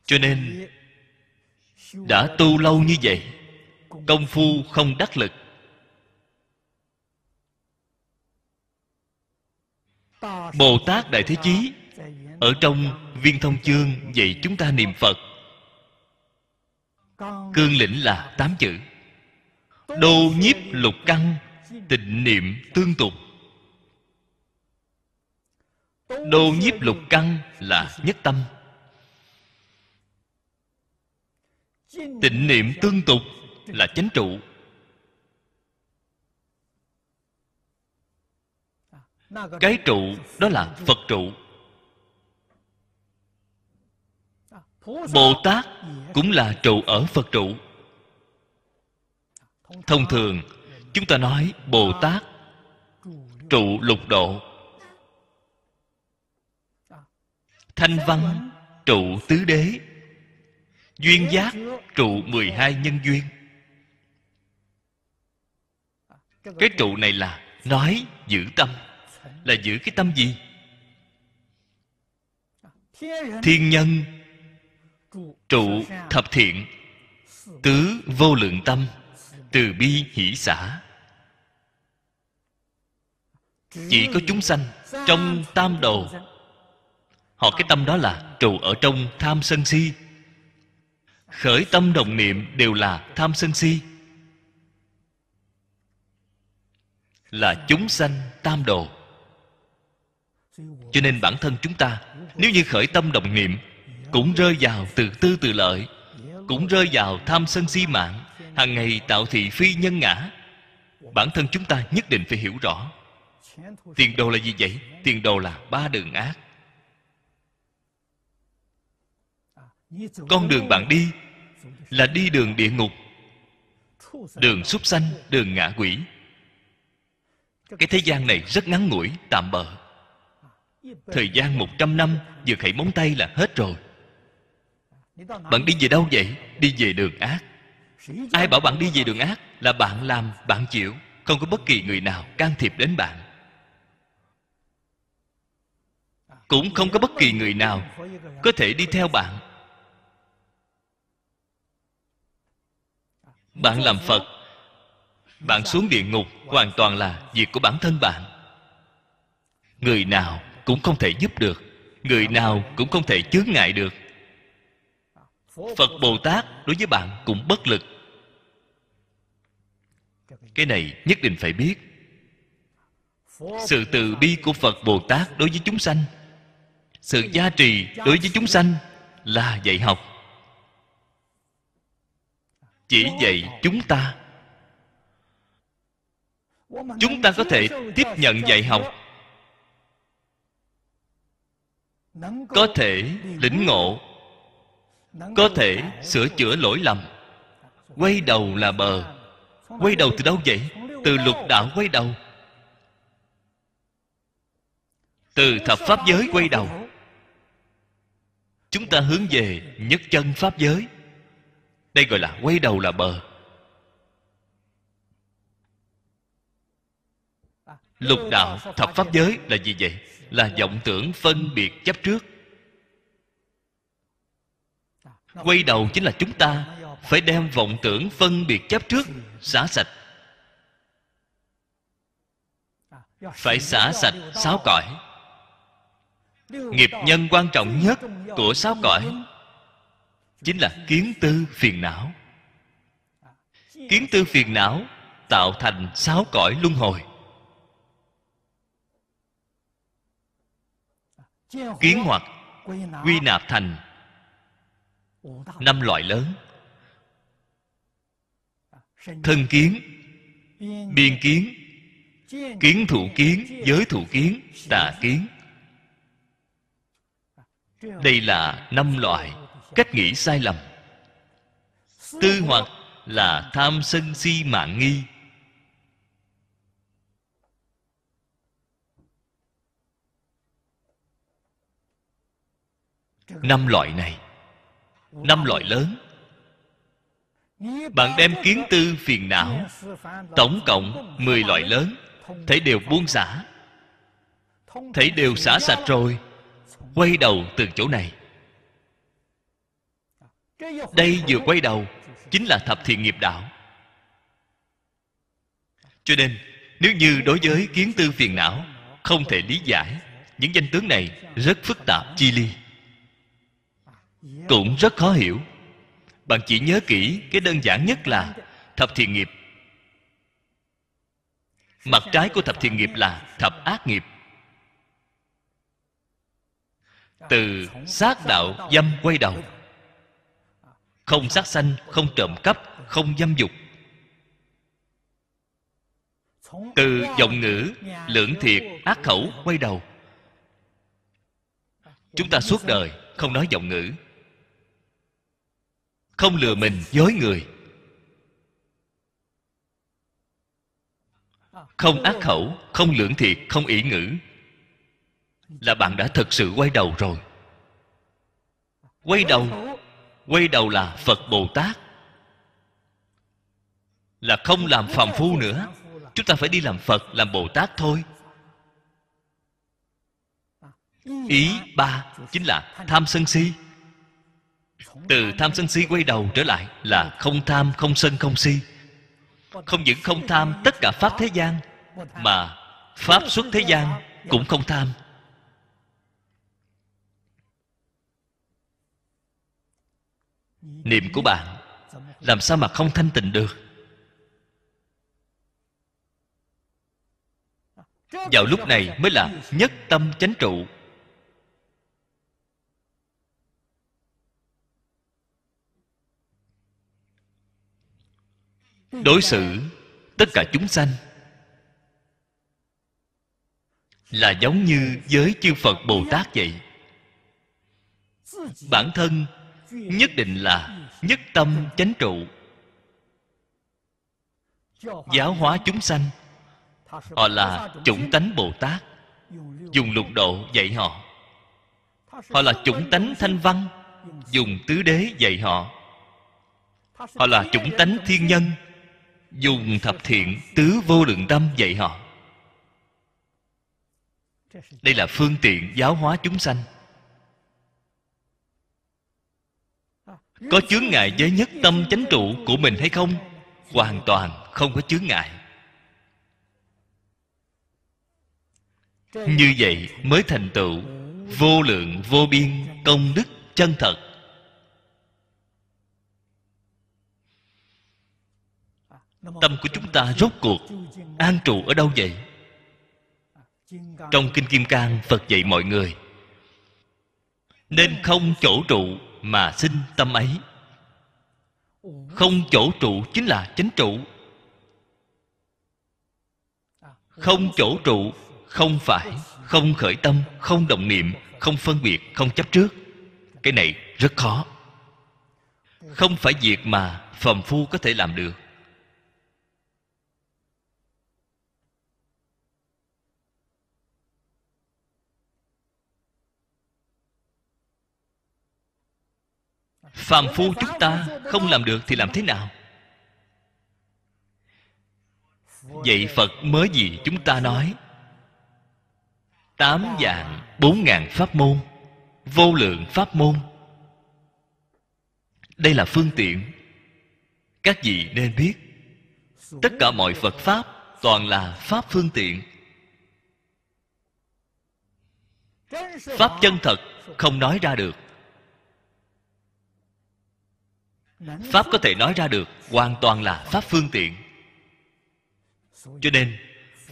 Cho nên, đã tu lâu như vậy, công phu không đắc lực. Bồ tát đại thế chí ở trong viên thông chương dạy chúng ta niệm phật. Cương lĩnh là tám chữ. Đô nhiếp lục căn, tịnh niệm tương tục đô nhiếp lục căn là nhất tâm. Tịnh niệm tương tục là chánh trụ. Cái trụ đó là phật trụ. Bồ tát cũng là trụ ở phật trụ. Thông thường, chúng ta nói bồ tát trụ lục độ. Thanh văn, trụ tứ đế. Duyên giác, trụ 12 nhân duyên. Cái trụ này là nói giữ tâm. Là giữ cái tâm gì? Thiên nhân, trụ thập thiện, tứ vô lượng tâm, từ bi hỷ xã chỉ có chúng sanh trong tam đồ họ cái tâm đó là trụ ở trong tham sân si. Khởi tâm đồng niệm đều là tham sân si. Là chúng sanh tam đồ. Cho nên bản thân chúng ta, nếu như khởi tâm đồng niệm, cũng rơi vào từ tư tự lợi, cũng rơi vào tham sân si mạng, hàng ngày tạo thị phi nhân ngã, bản thân chúng ta nhất định phải hiểu rõ. Tiền đồ là gì vậy? Tiền đồ là ba đường ác. Con đường bạn đi là đi đường địa ngục, đường súc sanh, đường ngạ quỷ. Cái thế gian này rất ngắn ngủi, tạm bợ. Thời gian một trăm năm, vừa khẩy móng tay là hết rồi. Bạn đi về đâu vậy? Đi về đường ác. Ai bảo bạn đi về đường ác? Là bạn làm, bạn chịu. Không có bất kỳ người nào can thiệp đến bạn. Cũng không có bất kỳ người nào có thể đi theo bạn. Bạn làm phật, bạn xuống địa ngục hoàn toàn là việc của bản thân bạn. Người nào cũng không thể giúp được, người nào cũng không thể chướng ngại được. Phật bồ tát đối với bạn cũng bất lực. Cái này nhất định phải biết. Sự từ bi của phật bồ tát đối với chúng sanh, sự gia trì đối với chúng sanh là dạy học chỉ dạy chúng ta. Chúng ta có thể tiếp nhận dạy học. Có thể lĩnh ngộ. Có thể sửa chữa lỗi lầm. Quay đầu là bờ. Quay đầu từ đâu vậy? Từ lục đạo quay đầu. Từ thập pháp giới quay đầu. Chúng ta hướng về nhất chân pháp giới đây gọi là quay đầu là bờ. Lục đạo thập pháp giới là gì vậy? Là vọng tưởng phân biệt chấp trước. Quay đầu chính là chúng ta, phải đem vọng tưởng phân biệt chấp trước, xả sạch. Phải xả sạch sáu cõi. Nghiệp nhân quan trọng nhất của sáu cõi chính là kiến tư phiền não. Kiến tư phiền não tạo thành sáu cõi luân hồi. Kiến hoặc quy nạp thành năm loại lớn. Thân kiến, biên kiến kiến thủ kiến, giới thủ kiến, tà kiến. Đây là năm loại cách nghĩ sai lầm. Tư hoặc là tham sân si mạng nghi. Năm loại này. Năm loại lớn. Bạn đem kiến tư phiền não, tổng cộng 10 loại lớn, thấy đều buông xả. Thấy đều xả sạch rồi, quay đầu từ chỗ này đây vừa quay đầu, chính là thập thiện nghiệp đạo. Cho nên, nếu như đối với kiến tư phiền não, không thể lý giải, những danh tướng này rất phức tạp, chi ly. Cũng rất khó hiểu. Bạn chỉ nhớ kỹ, cái đơn giản nhất là thập thiện nghiệp. Mặt trái của thập thiện nghiệp là thập ác nghiệp. Từ sát đạo dâm quay đầu không sát sanh, không trộm cắp, không dâm dục. Từ giọng ngữ, lưỡng thiệt, ác khẩu, quay đầu. Chúng ta suốt đời không nói giọng ngữ. Không lừa mình, dối người. Không ác khẩu, không lưỡng thiệt, không ỷ ngữ. Là bạn đã thực sự quay đầu rồi. Quay đầu quay đầu là phật bồ tát. Là không làm phàm phu nữa. Chúng ta phải đi làm phật, làm bồ tát thôi. Ý ba chính là tham sân si. Từ tham sân si quay đầu trở lại là không tham, không sân, không si. Không những không tham tất cả pháp thế gian, mà pháp xuất thế gian cũng không tham. Niệm của bạn, làm sao mà không thanh tịnh được? Vào lúc này mới là nhất tâm chánh trụ. Đối xử tất cả chúng sanh là giống như với chư phật bồ tát vậy. Bản thân nhất định là nhất tâm chánh trụ. Giáo hóa chúng sanh, họ là chủng tánh bồ tát, dùng lục độ dạy họ. Họ là chủng tánh thanh văn, dùng tứ đế dạy họ. Họ là chủng tánh thiên nhân, dùng thập thiện tứ vô lượng tâm dạy họ. Đây là phương tiện giáo hóa chúng sanh. Có chướng ngại với nhất tâm chánh trụ của mình hay không? Hoàn toàn không có chướng ngại. Như vậy mới thành tựu vô lượng, vô biên, công đức, chân thật. Tâm của chúng ta rốt cuộc an trụ ở đâu vậy? Trong kinh kim cang, phật dạy mọi người, nên không chỗ trụ mà sinh tâm ấy. Không chỗ trụ chính là chánh trụ. Không chỗ trụ, không phải, không khởi tâm, không động niệm, không phân biệt, không chấp trước. Cái này rất khó. Không phải việc mà phàm phu có thể làm được. Phàm phu chúng ta không làm được thì làm thế nào? Vậy phật mới gì chúng ta nói, tám dạng bốn ngàn pháp môn, vô lượng pháp môn. Đây là phương tiện. Các vị nên biết, tất cả mọi phật pháp toàn là pháp phương tiện. Pháp chân thật không nói ra được. Pháp có thể nói ra được hoàn toàn là pháp phương tiện. Cho nên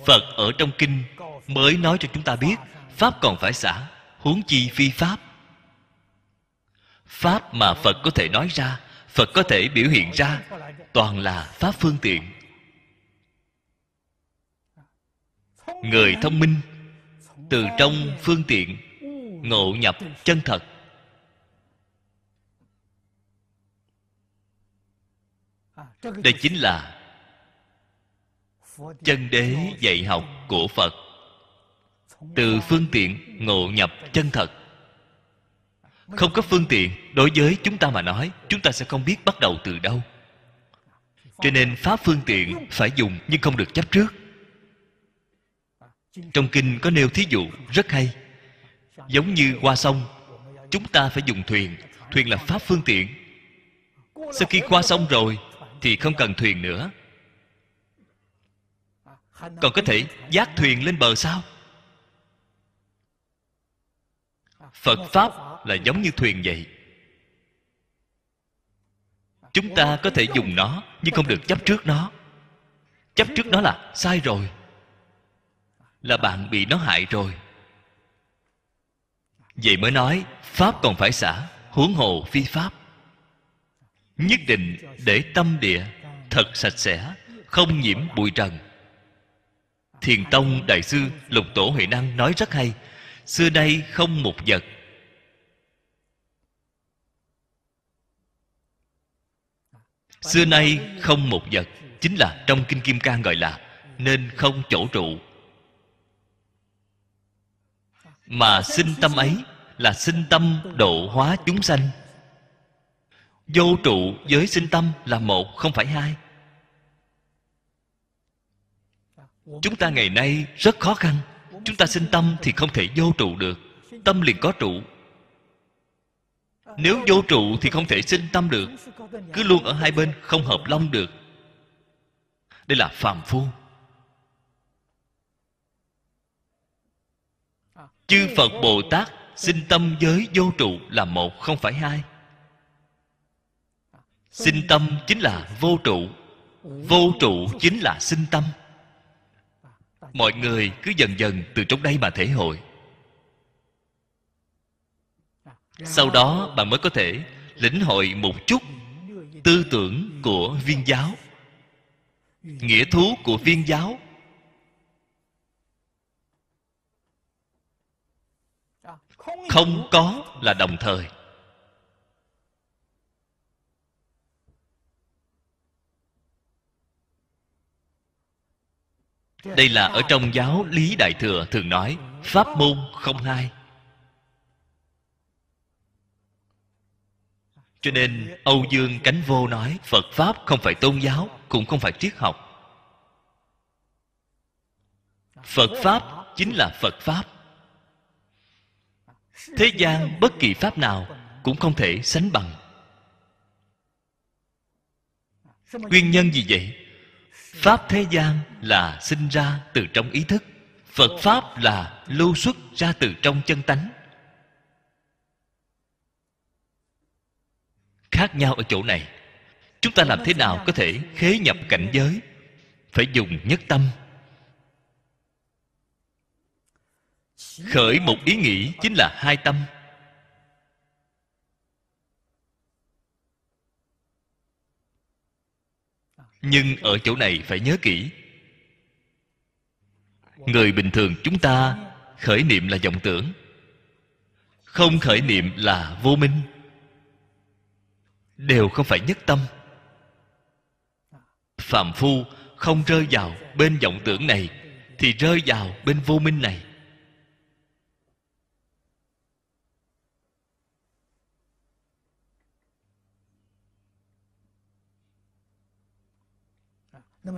phật ở trong kinh mới nói cho chúng ta biết pháp còn phải xả huống chi phi pháp. Pháp mà phật có thể nói ra phật có thể biểu hiện ra toàn là pháp phương tiện. Người thông minh từ trong phương tiện ngộ nhập chân thật đây chính là chân đế dạy học của phật. Từ phương tiện ngộ nhập chân thật. Không có phương tiện đối với chúng ta mà nói, chúng ta sẽ không biết bắt đầu từ đâu. Cho nên pháp phương tiện phải dùng nhưng không được chấp trước. Trong kinh có nêu thí dụ rất hay. Giống như qua sông, chúng ta phải dùng thuyền. Thuyền là pháp phương tiện. Sau khi qua sông rồi thì không cần thuyền nữa. Còn có thể giác thuyền lên bờ sao? Phật pháp là giống như thuyền vậy. Chúng ta có thể dùng nó, nhưng không được chấp trước nó. Chấp trước nó là sai rồi. Là bạn bị nó hại rồi. Vậy mới nói pháp còn phải xả huống hồ phi pháp nhất định để tâm địa thật sạch sẽ, không nhiễm bụi trần. Thiền tông đại sư lục tổ huệ năng nói rất hay, xưa nay không một vật. Xưa nay không một vật, chính là trong kinh kim cang gọi là nên không chỗ trụ. Mà sinh tâm ấy là sinh tâm độ hóa chúng sanh vô trụ với sinh tâm là một, không phải hai. Chúng ta ngày nay rất khó khăn. Chúng ta sinh tâm thì không thể vô trụ được. Tâm liền có trụ. Nếu vô trụ thì không thể sinh tâm được. Cứ luôn ở hai bên, không hợp long được. Đây là phàm phu. Chư phật bồ tát sinh tâm với vô trụ là một, không phải hai sinh tâm chính là vô trụ vô trụ chính là sinh tâm. Mọi người cứ dần dần từ trong đây mà thể hội. Sau đó bạn mới có thể lĩnh hội một chút tư tưởng của viên giáo, nghĩa thú của viên giáo. Không có là đồng thời. Đây là ở trong giáo lý đại thừa thường nói, pháp môn không hai. Cho nên âu dương cánh vô nói, phật pháp không phải tôn giáo, cũng không phải triết học. Phật pháp chính là phật pháp. Thế gian bất kỳ pháp nào cũng không thể sánh bằng. Nguyên nhân gì vậy? Pháp thế gian là sinh ra từ trong ý thức. Phật pháp là lưu xuất ra từ trong chân tánh. Khác nhau ở chỗ này, chúng ta làm thế nào có thể khế nhập cảnh giới? Phải dùng nhất tâm. Khởi một ý nghĩ chính là hai tâm. Nhưng ở chỗ này phải nhớ kỹ người bình thường chúng ta khởi niệm là vọng tưởng. Không khởi niệm là vô minh. Đều không phải nhất tâm. Phạm phu không rơi vào bên vọng tưởng này, thì rơi vào bên vô minh này.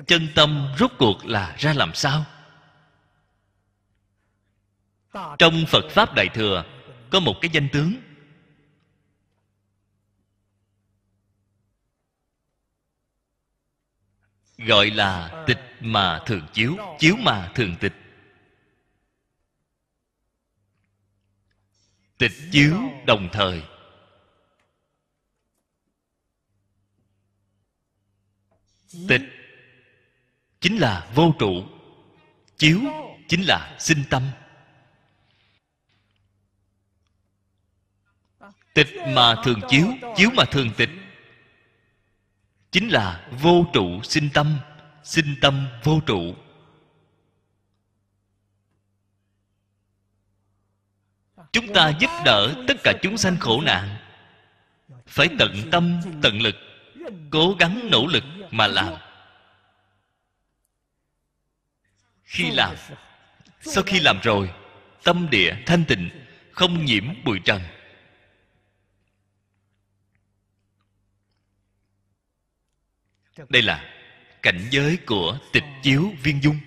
Chân tâm rốt cuộc là ra làm sao? Trong phật pháp đại thừa, có một cái danh tướng. Gọi là tịch mà thường chiếu chiếu mà thường tịch. Tịch chiếu đồng thời. Tịch chính là vô trụ, chiếu chính là sinh tâm. Tịch mà thường chiếu chiếu mà thường tịch. Chính là vô trụ sinh tâm sinh tâm vô trụ. Chúng ta giúp đỡ tất cả chúng sanh khổ nạn. Phải tận tâm, tận lực, cố gắng nỗ lực mà làm. Khi làm, sau khi làm rồi, tâm địa thanh tịnh, không nhiễm bụi trần. Đây là cảnh giới của tịch chiếu viên dung.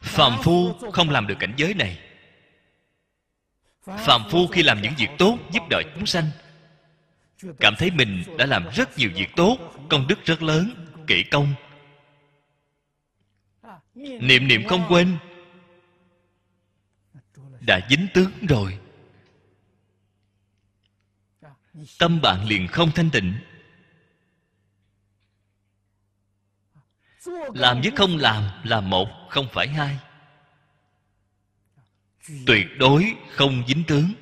Phàm phu không làm được cảnh giới này. Phàm phu khi làm những việc tốt giúp đỡ chúng sanh, cảm thấy mình đã làm rất nhiều việc tốt, công đức rất lớn, kỹ công. Niệm niệm không quên đã dính tướng rồi. Tâm bạn liền không thanh tịnh. Làm với không làm là một, không phải hai. Tuyệt đối không dính tướng.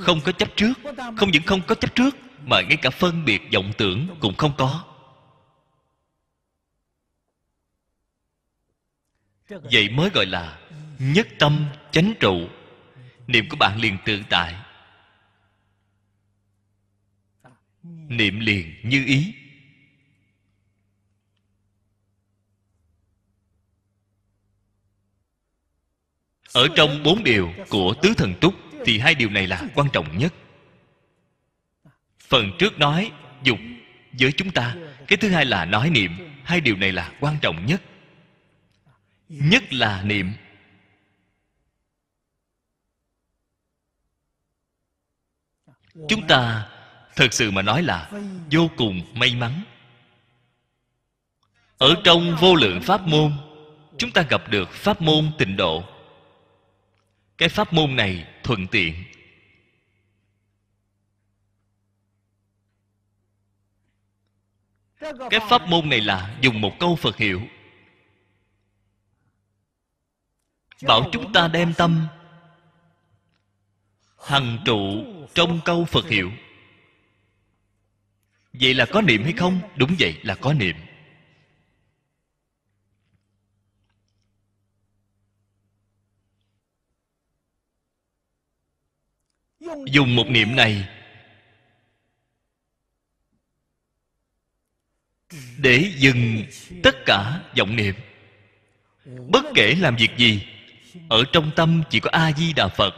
Không có chấp trước, không những không có chấp trước, mà ngay cả phân biệt vọng tưởng cũng không có. Vậy mới gọi là nhất tâm chánh trụ. Niệm của bạn liền tự tại. Niệm liền như ý. Ở trong bốn điều của tứ thần túc thì hai điều này là quan trọng nhất. Phần trước nói dục với chúng ta, cái thứ hai là nói niệm. Hai điều này là quan trọng nhất nhất là niệm. Chúng ta thật sự mà nói là vô cùng may mắn. Ở trong vô lượng pháp môn, chúng ta gặp được pháp môn tịnh độ. Cái pháp môn này thuận tiện. Cái pháp môn này là dùng một câu phật hiệu. Bảo chúng ta đem tâm. hằng trụ trong câu phật hiệu. Vậy là có niệm hay không? Đúng vậy là có niệm. Dùng một niệm này để dừng tất cả vọng niệm. Bất kể làm việc gì ở trong tâm chỉ có a di đà phật.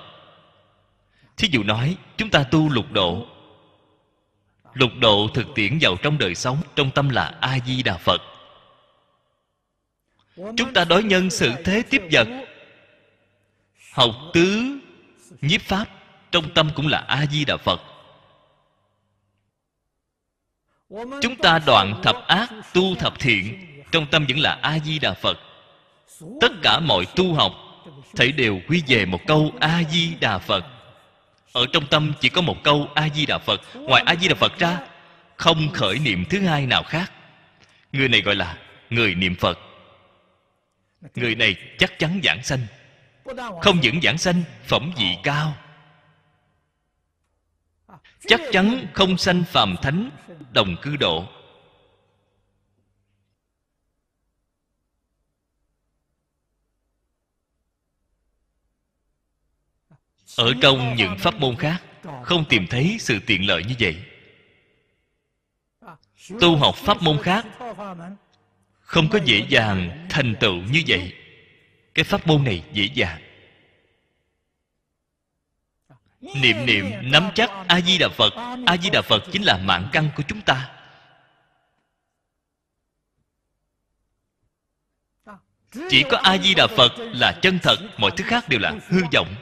Thí dụ nói, chúng ta tu lục độ. Lục độ thực tiễn vào trong đời sống, trong tâm là a di đà phật. Chúng ta đối nhân sự thế tiếp vật. Học tứ, nhiếp pháp, trong tâm cũng là a di đà phật. Chúng ta đoạn thập ác, tu thập thiện, trong tâm vẫn là a di đà phật. Tất cả mọi tu học thể đều quy về một câu a di đà phật. Ở trong tâm chỉ có một câu a di đà phật. Ngoài a di đà phật ra, không khởi niệm thứ hai nào khác. Người này gọi là người niệm phật. Người này chắc chắn giảng sanh. Không những giảng sanh, phẩm vị cao. Chắc chắn không sanh phàm thánh, đồng cư độ. Ở trong những pháp môn khác, không tìm thấy sự tiện lợi như vậy. Tu học pháp môn khác không có dễ dàng thành tựu như vậy. Cái pháp môn này dễ dàng. Niệm niệm nắm chắc a di đà phật. A di đà phật chính là mạng căn của chúng ta. Chỉ có a di đà phật là chân thật, mọi thứ khác đều là hư vọng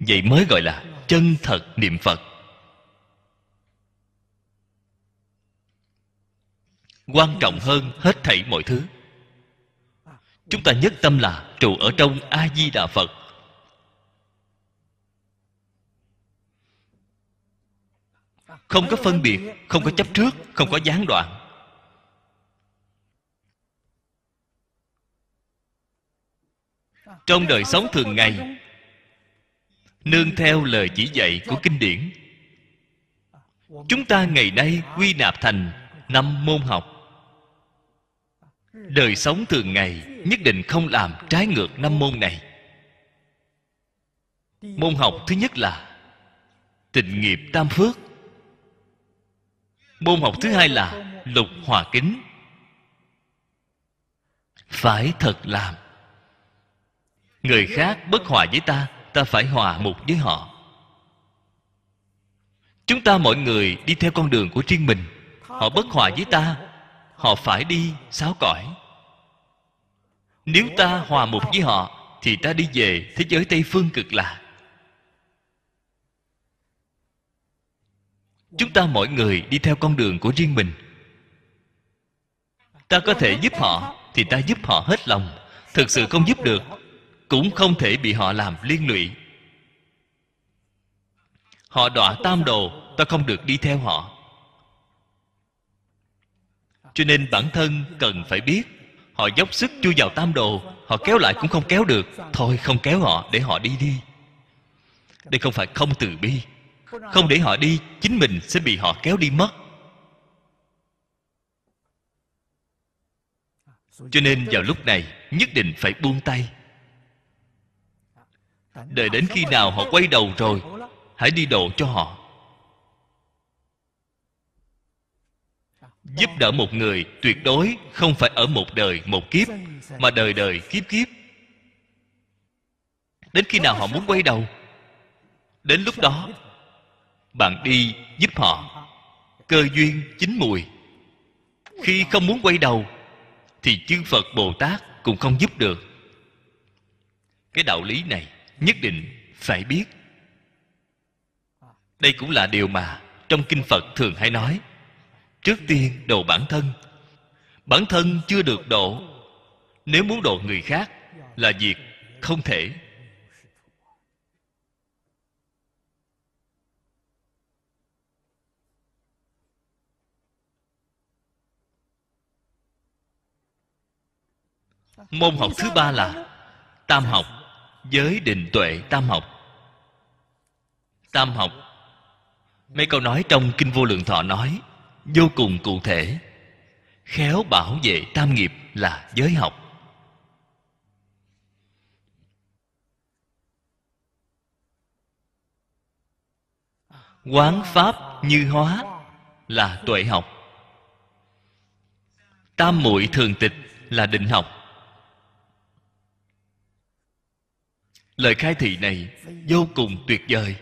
vậy mới gọi là chân thật niệm phật. Quan trọng hơn hết thảy mọi thứ. Chúng ta nhất tâm là trụ ở trong a di đà phật. Không có phân biệt, không có chấp trước, không có gián đoạn. Trong đời sống thường ngày nương theo lời chỉ dạy của kinh điển. Chúng ta ngày nay quy nạp thành năm môn học. Đời sống thường ngày nhất định không làm trái ngược năm môn này. Môn học thứ nhất là tịnh nghiệp tam phước. Môn học thứ hai là lục hòa kính. Phải thật làm. Người khác bất hòa với ta ta phải hòa một với họ. Chúng ta mọi người đi theo con đường của riêng mình. Họ bất hòa với ta, họ phải đi sáo cõi. Nếu ta hòa một với họ, thì ta đi về thế giới tây phương cực lạc. Chúng ta mọi người đi theo con đường của riêng mình. Ta có thể giúp họ, thì ta giúp họ hết lòng. Thực sự không giúp được cũng không thể bị họ làm liên lụy. Họ đọa tam đồ, ta không được đi theo họ. Cho nên bản thân cần phải biết, họ dốc sức chui vào tam đồ, họ kéo lại cũng không kéo được. Thôi, không kéo họ, để họ đi đi. Đây không phải không từ bi. Không để họ đi, chính mình sẽ bị họ kéo đi mất. Cho nên vào lúc này, nhất định phải buông tay đợi đến khi nào họ quay đầu rồi, hãy đi độ cho họ. Giúp đỡ một người tuyệt đối không phải ở một đời một kiếp, mà đời đời kiếp kiếp. Đến khi nào họ muốn quay đầu? Đến lúc đó, bạn đi giúp họ. Cơ duyên chín mùi. Khi không muốn quay đầu, thì chư phật bồ tát cũng không giúp được. Cái đạo lý này nhất định phải biết. Đây cũng là điều mà trong kinh phật thường hay nói. Trước tiên độ bản thân. Bản thân chưa được độ. Nếu muốn độ người khác là việc không thể. Môn học thứ ba là tam học giới định tuệ tam học. Tam học, mấy câu nói trong kinh vô lượng thọ nói, vô cùng cụ thể, khéo bảo vệ tam nghiệp là giới học. Quán pháp như hóa là tuệ học. Tam muội thường tịch là định học. Lời khai thị này vô cùng tuyệt vời.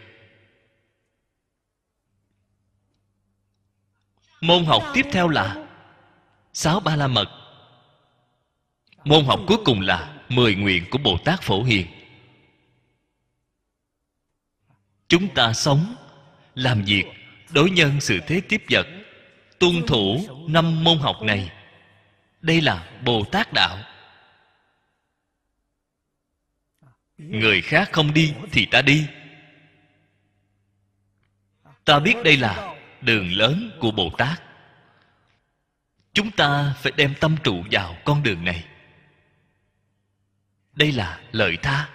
Môn học tiếp theo là sáu ba la mật. Môn học cuối cùng là mười nguyện của bồ tát phổ hiền. Chúng ta sống, làm việc, đối nhân sự thế tiếp vật, tuân thủ năm môn học này. Đây là bồ tát đạo. Người khác không đi thì ta đi. Ta biết đây là đường lớn của bồ tát. Chúng ta phải đem tâm trụ vào con đường này. Đây là lợi tha.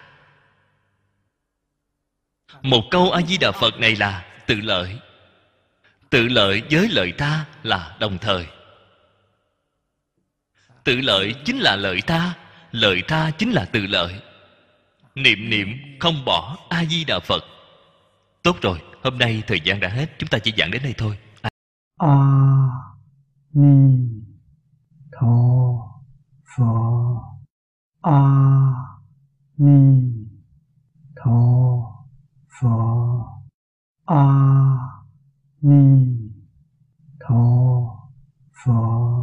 Một câu a di đà phật này là tự lợi. Tự lợi với lợi tha là đồng thời. Tự lợi chính là lợi tha lợi tha chính là tự lợi niệm niệm, không bỏ a di đà phật. Tốt rồi, hôm nay thời gian đã hết, chúng ta chỉ giảng đến đây thôi. A à... ni tho phật a ni tho phật a ni tho phật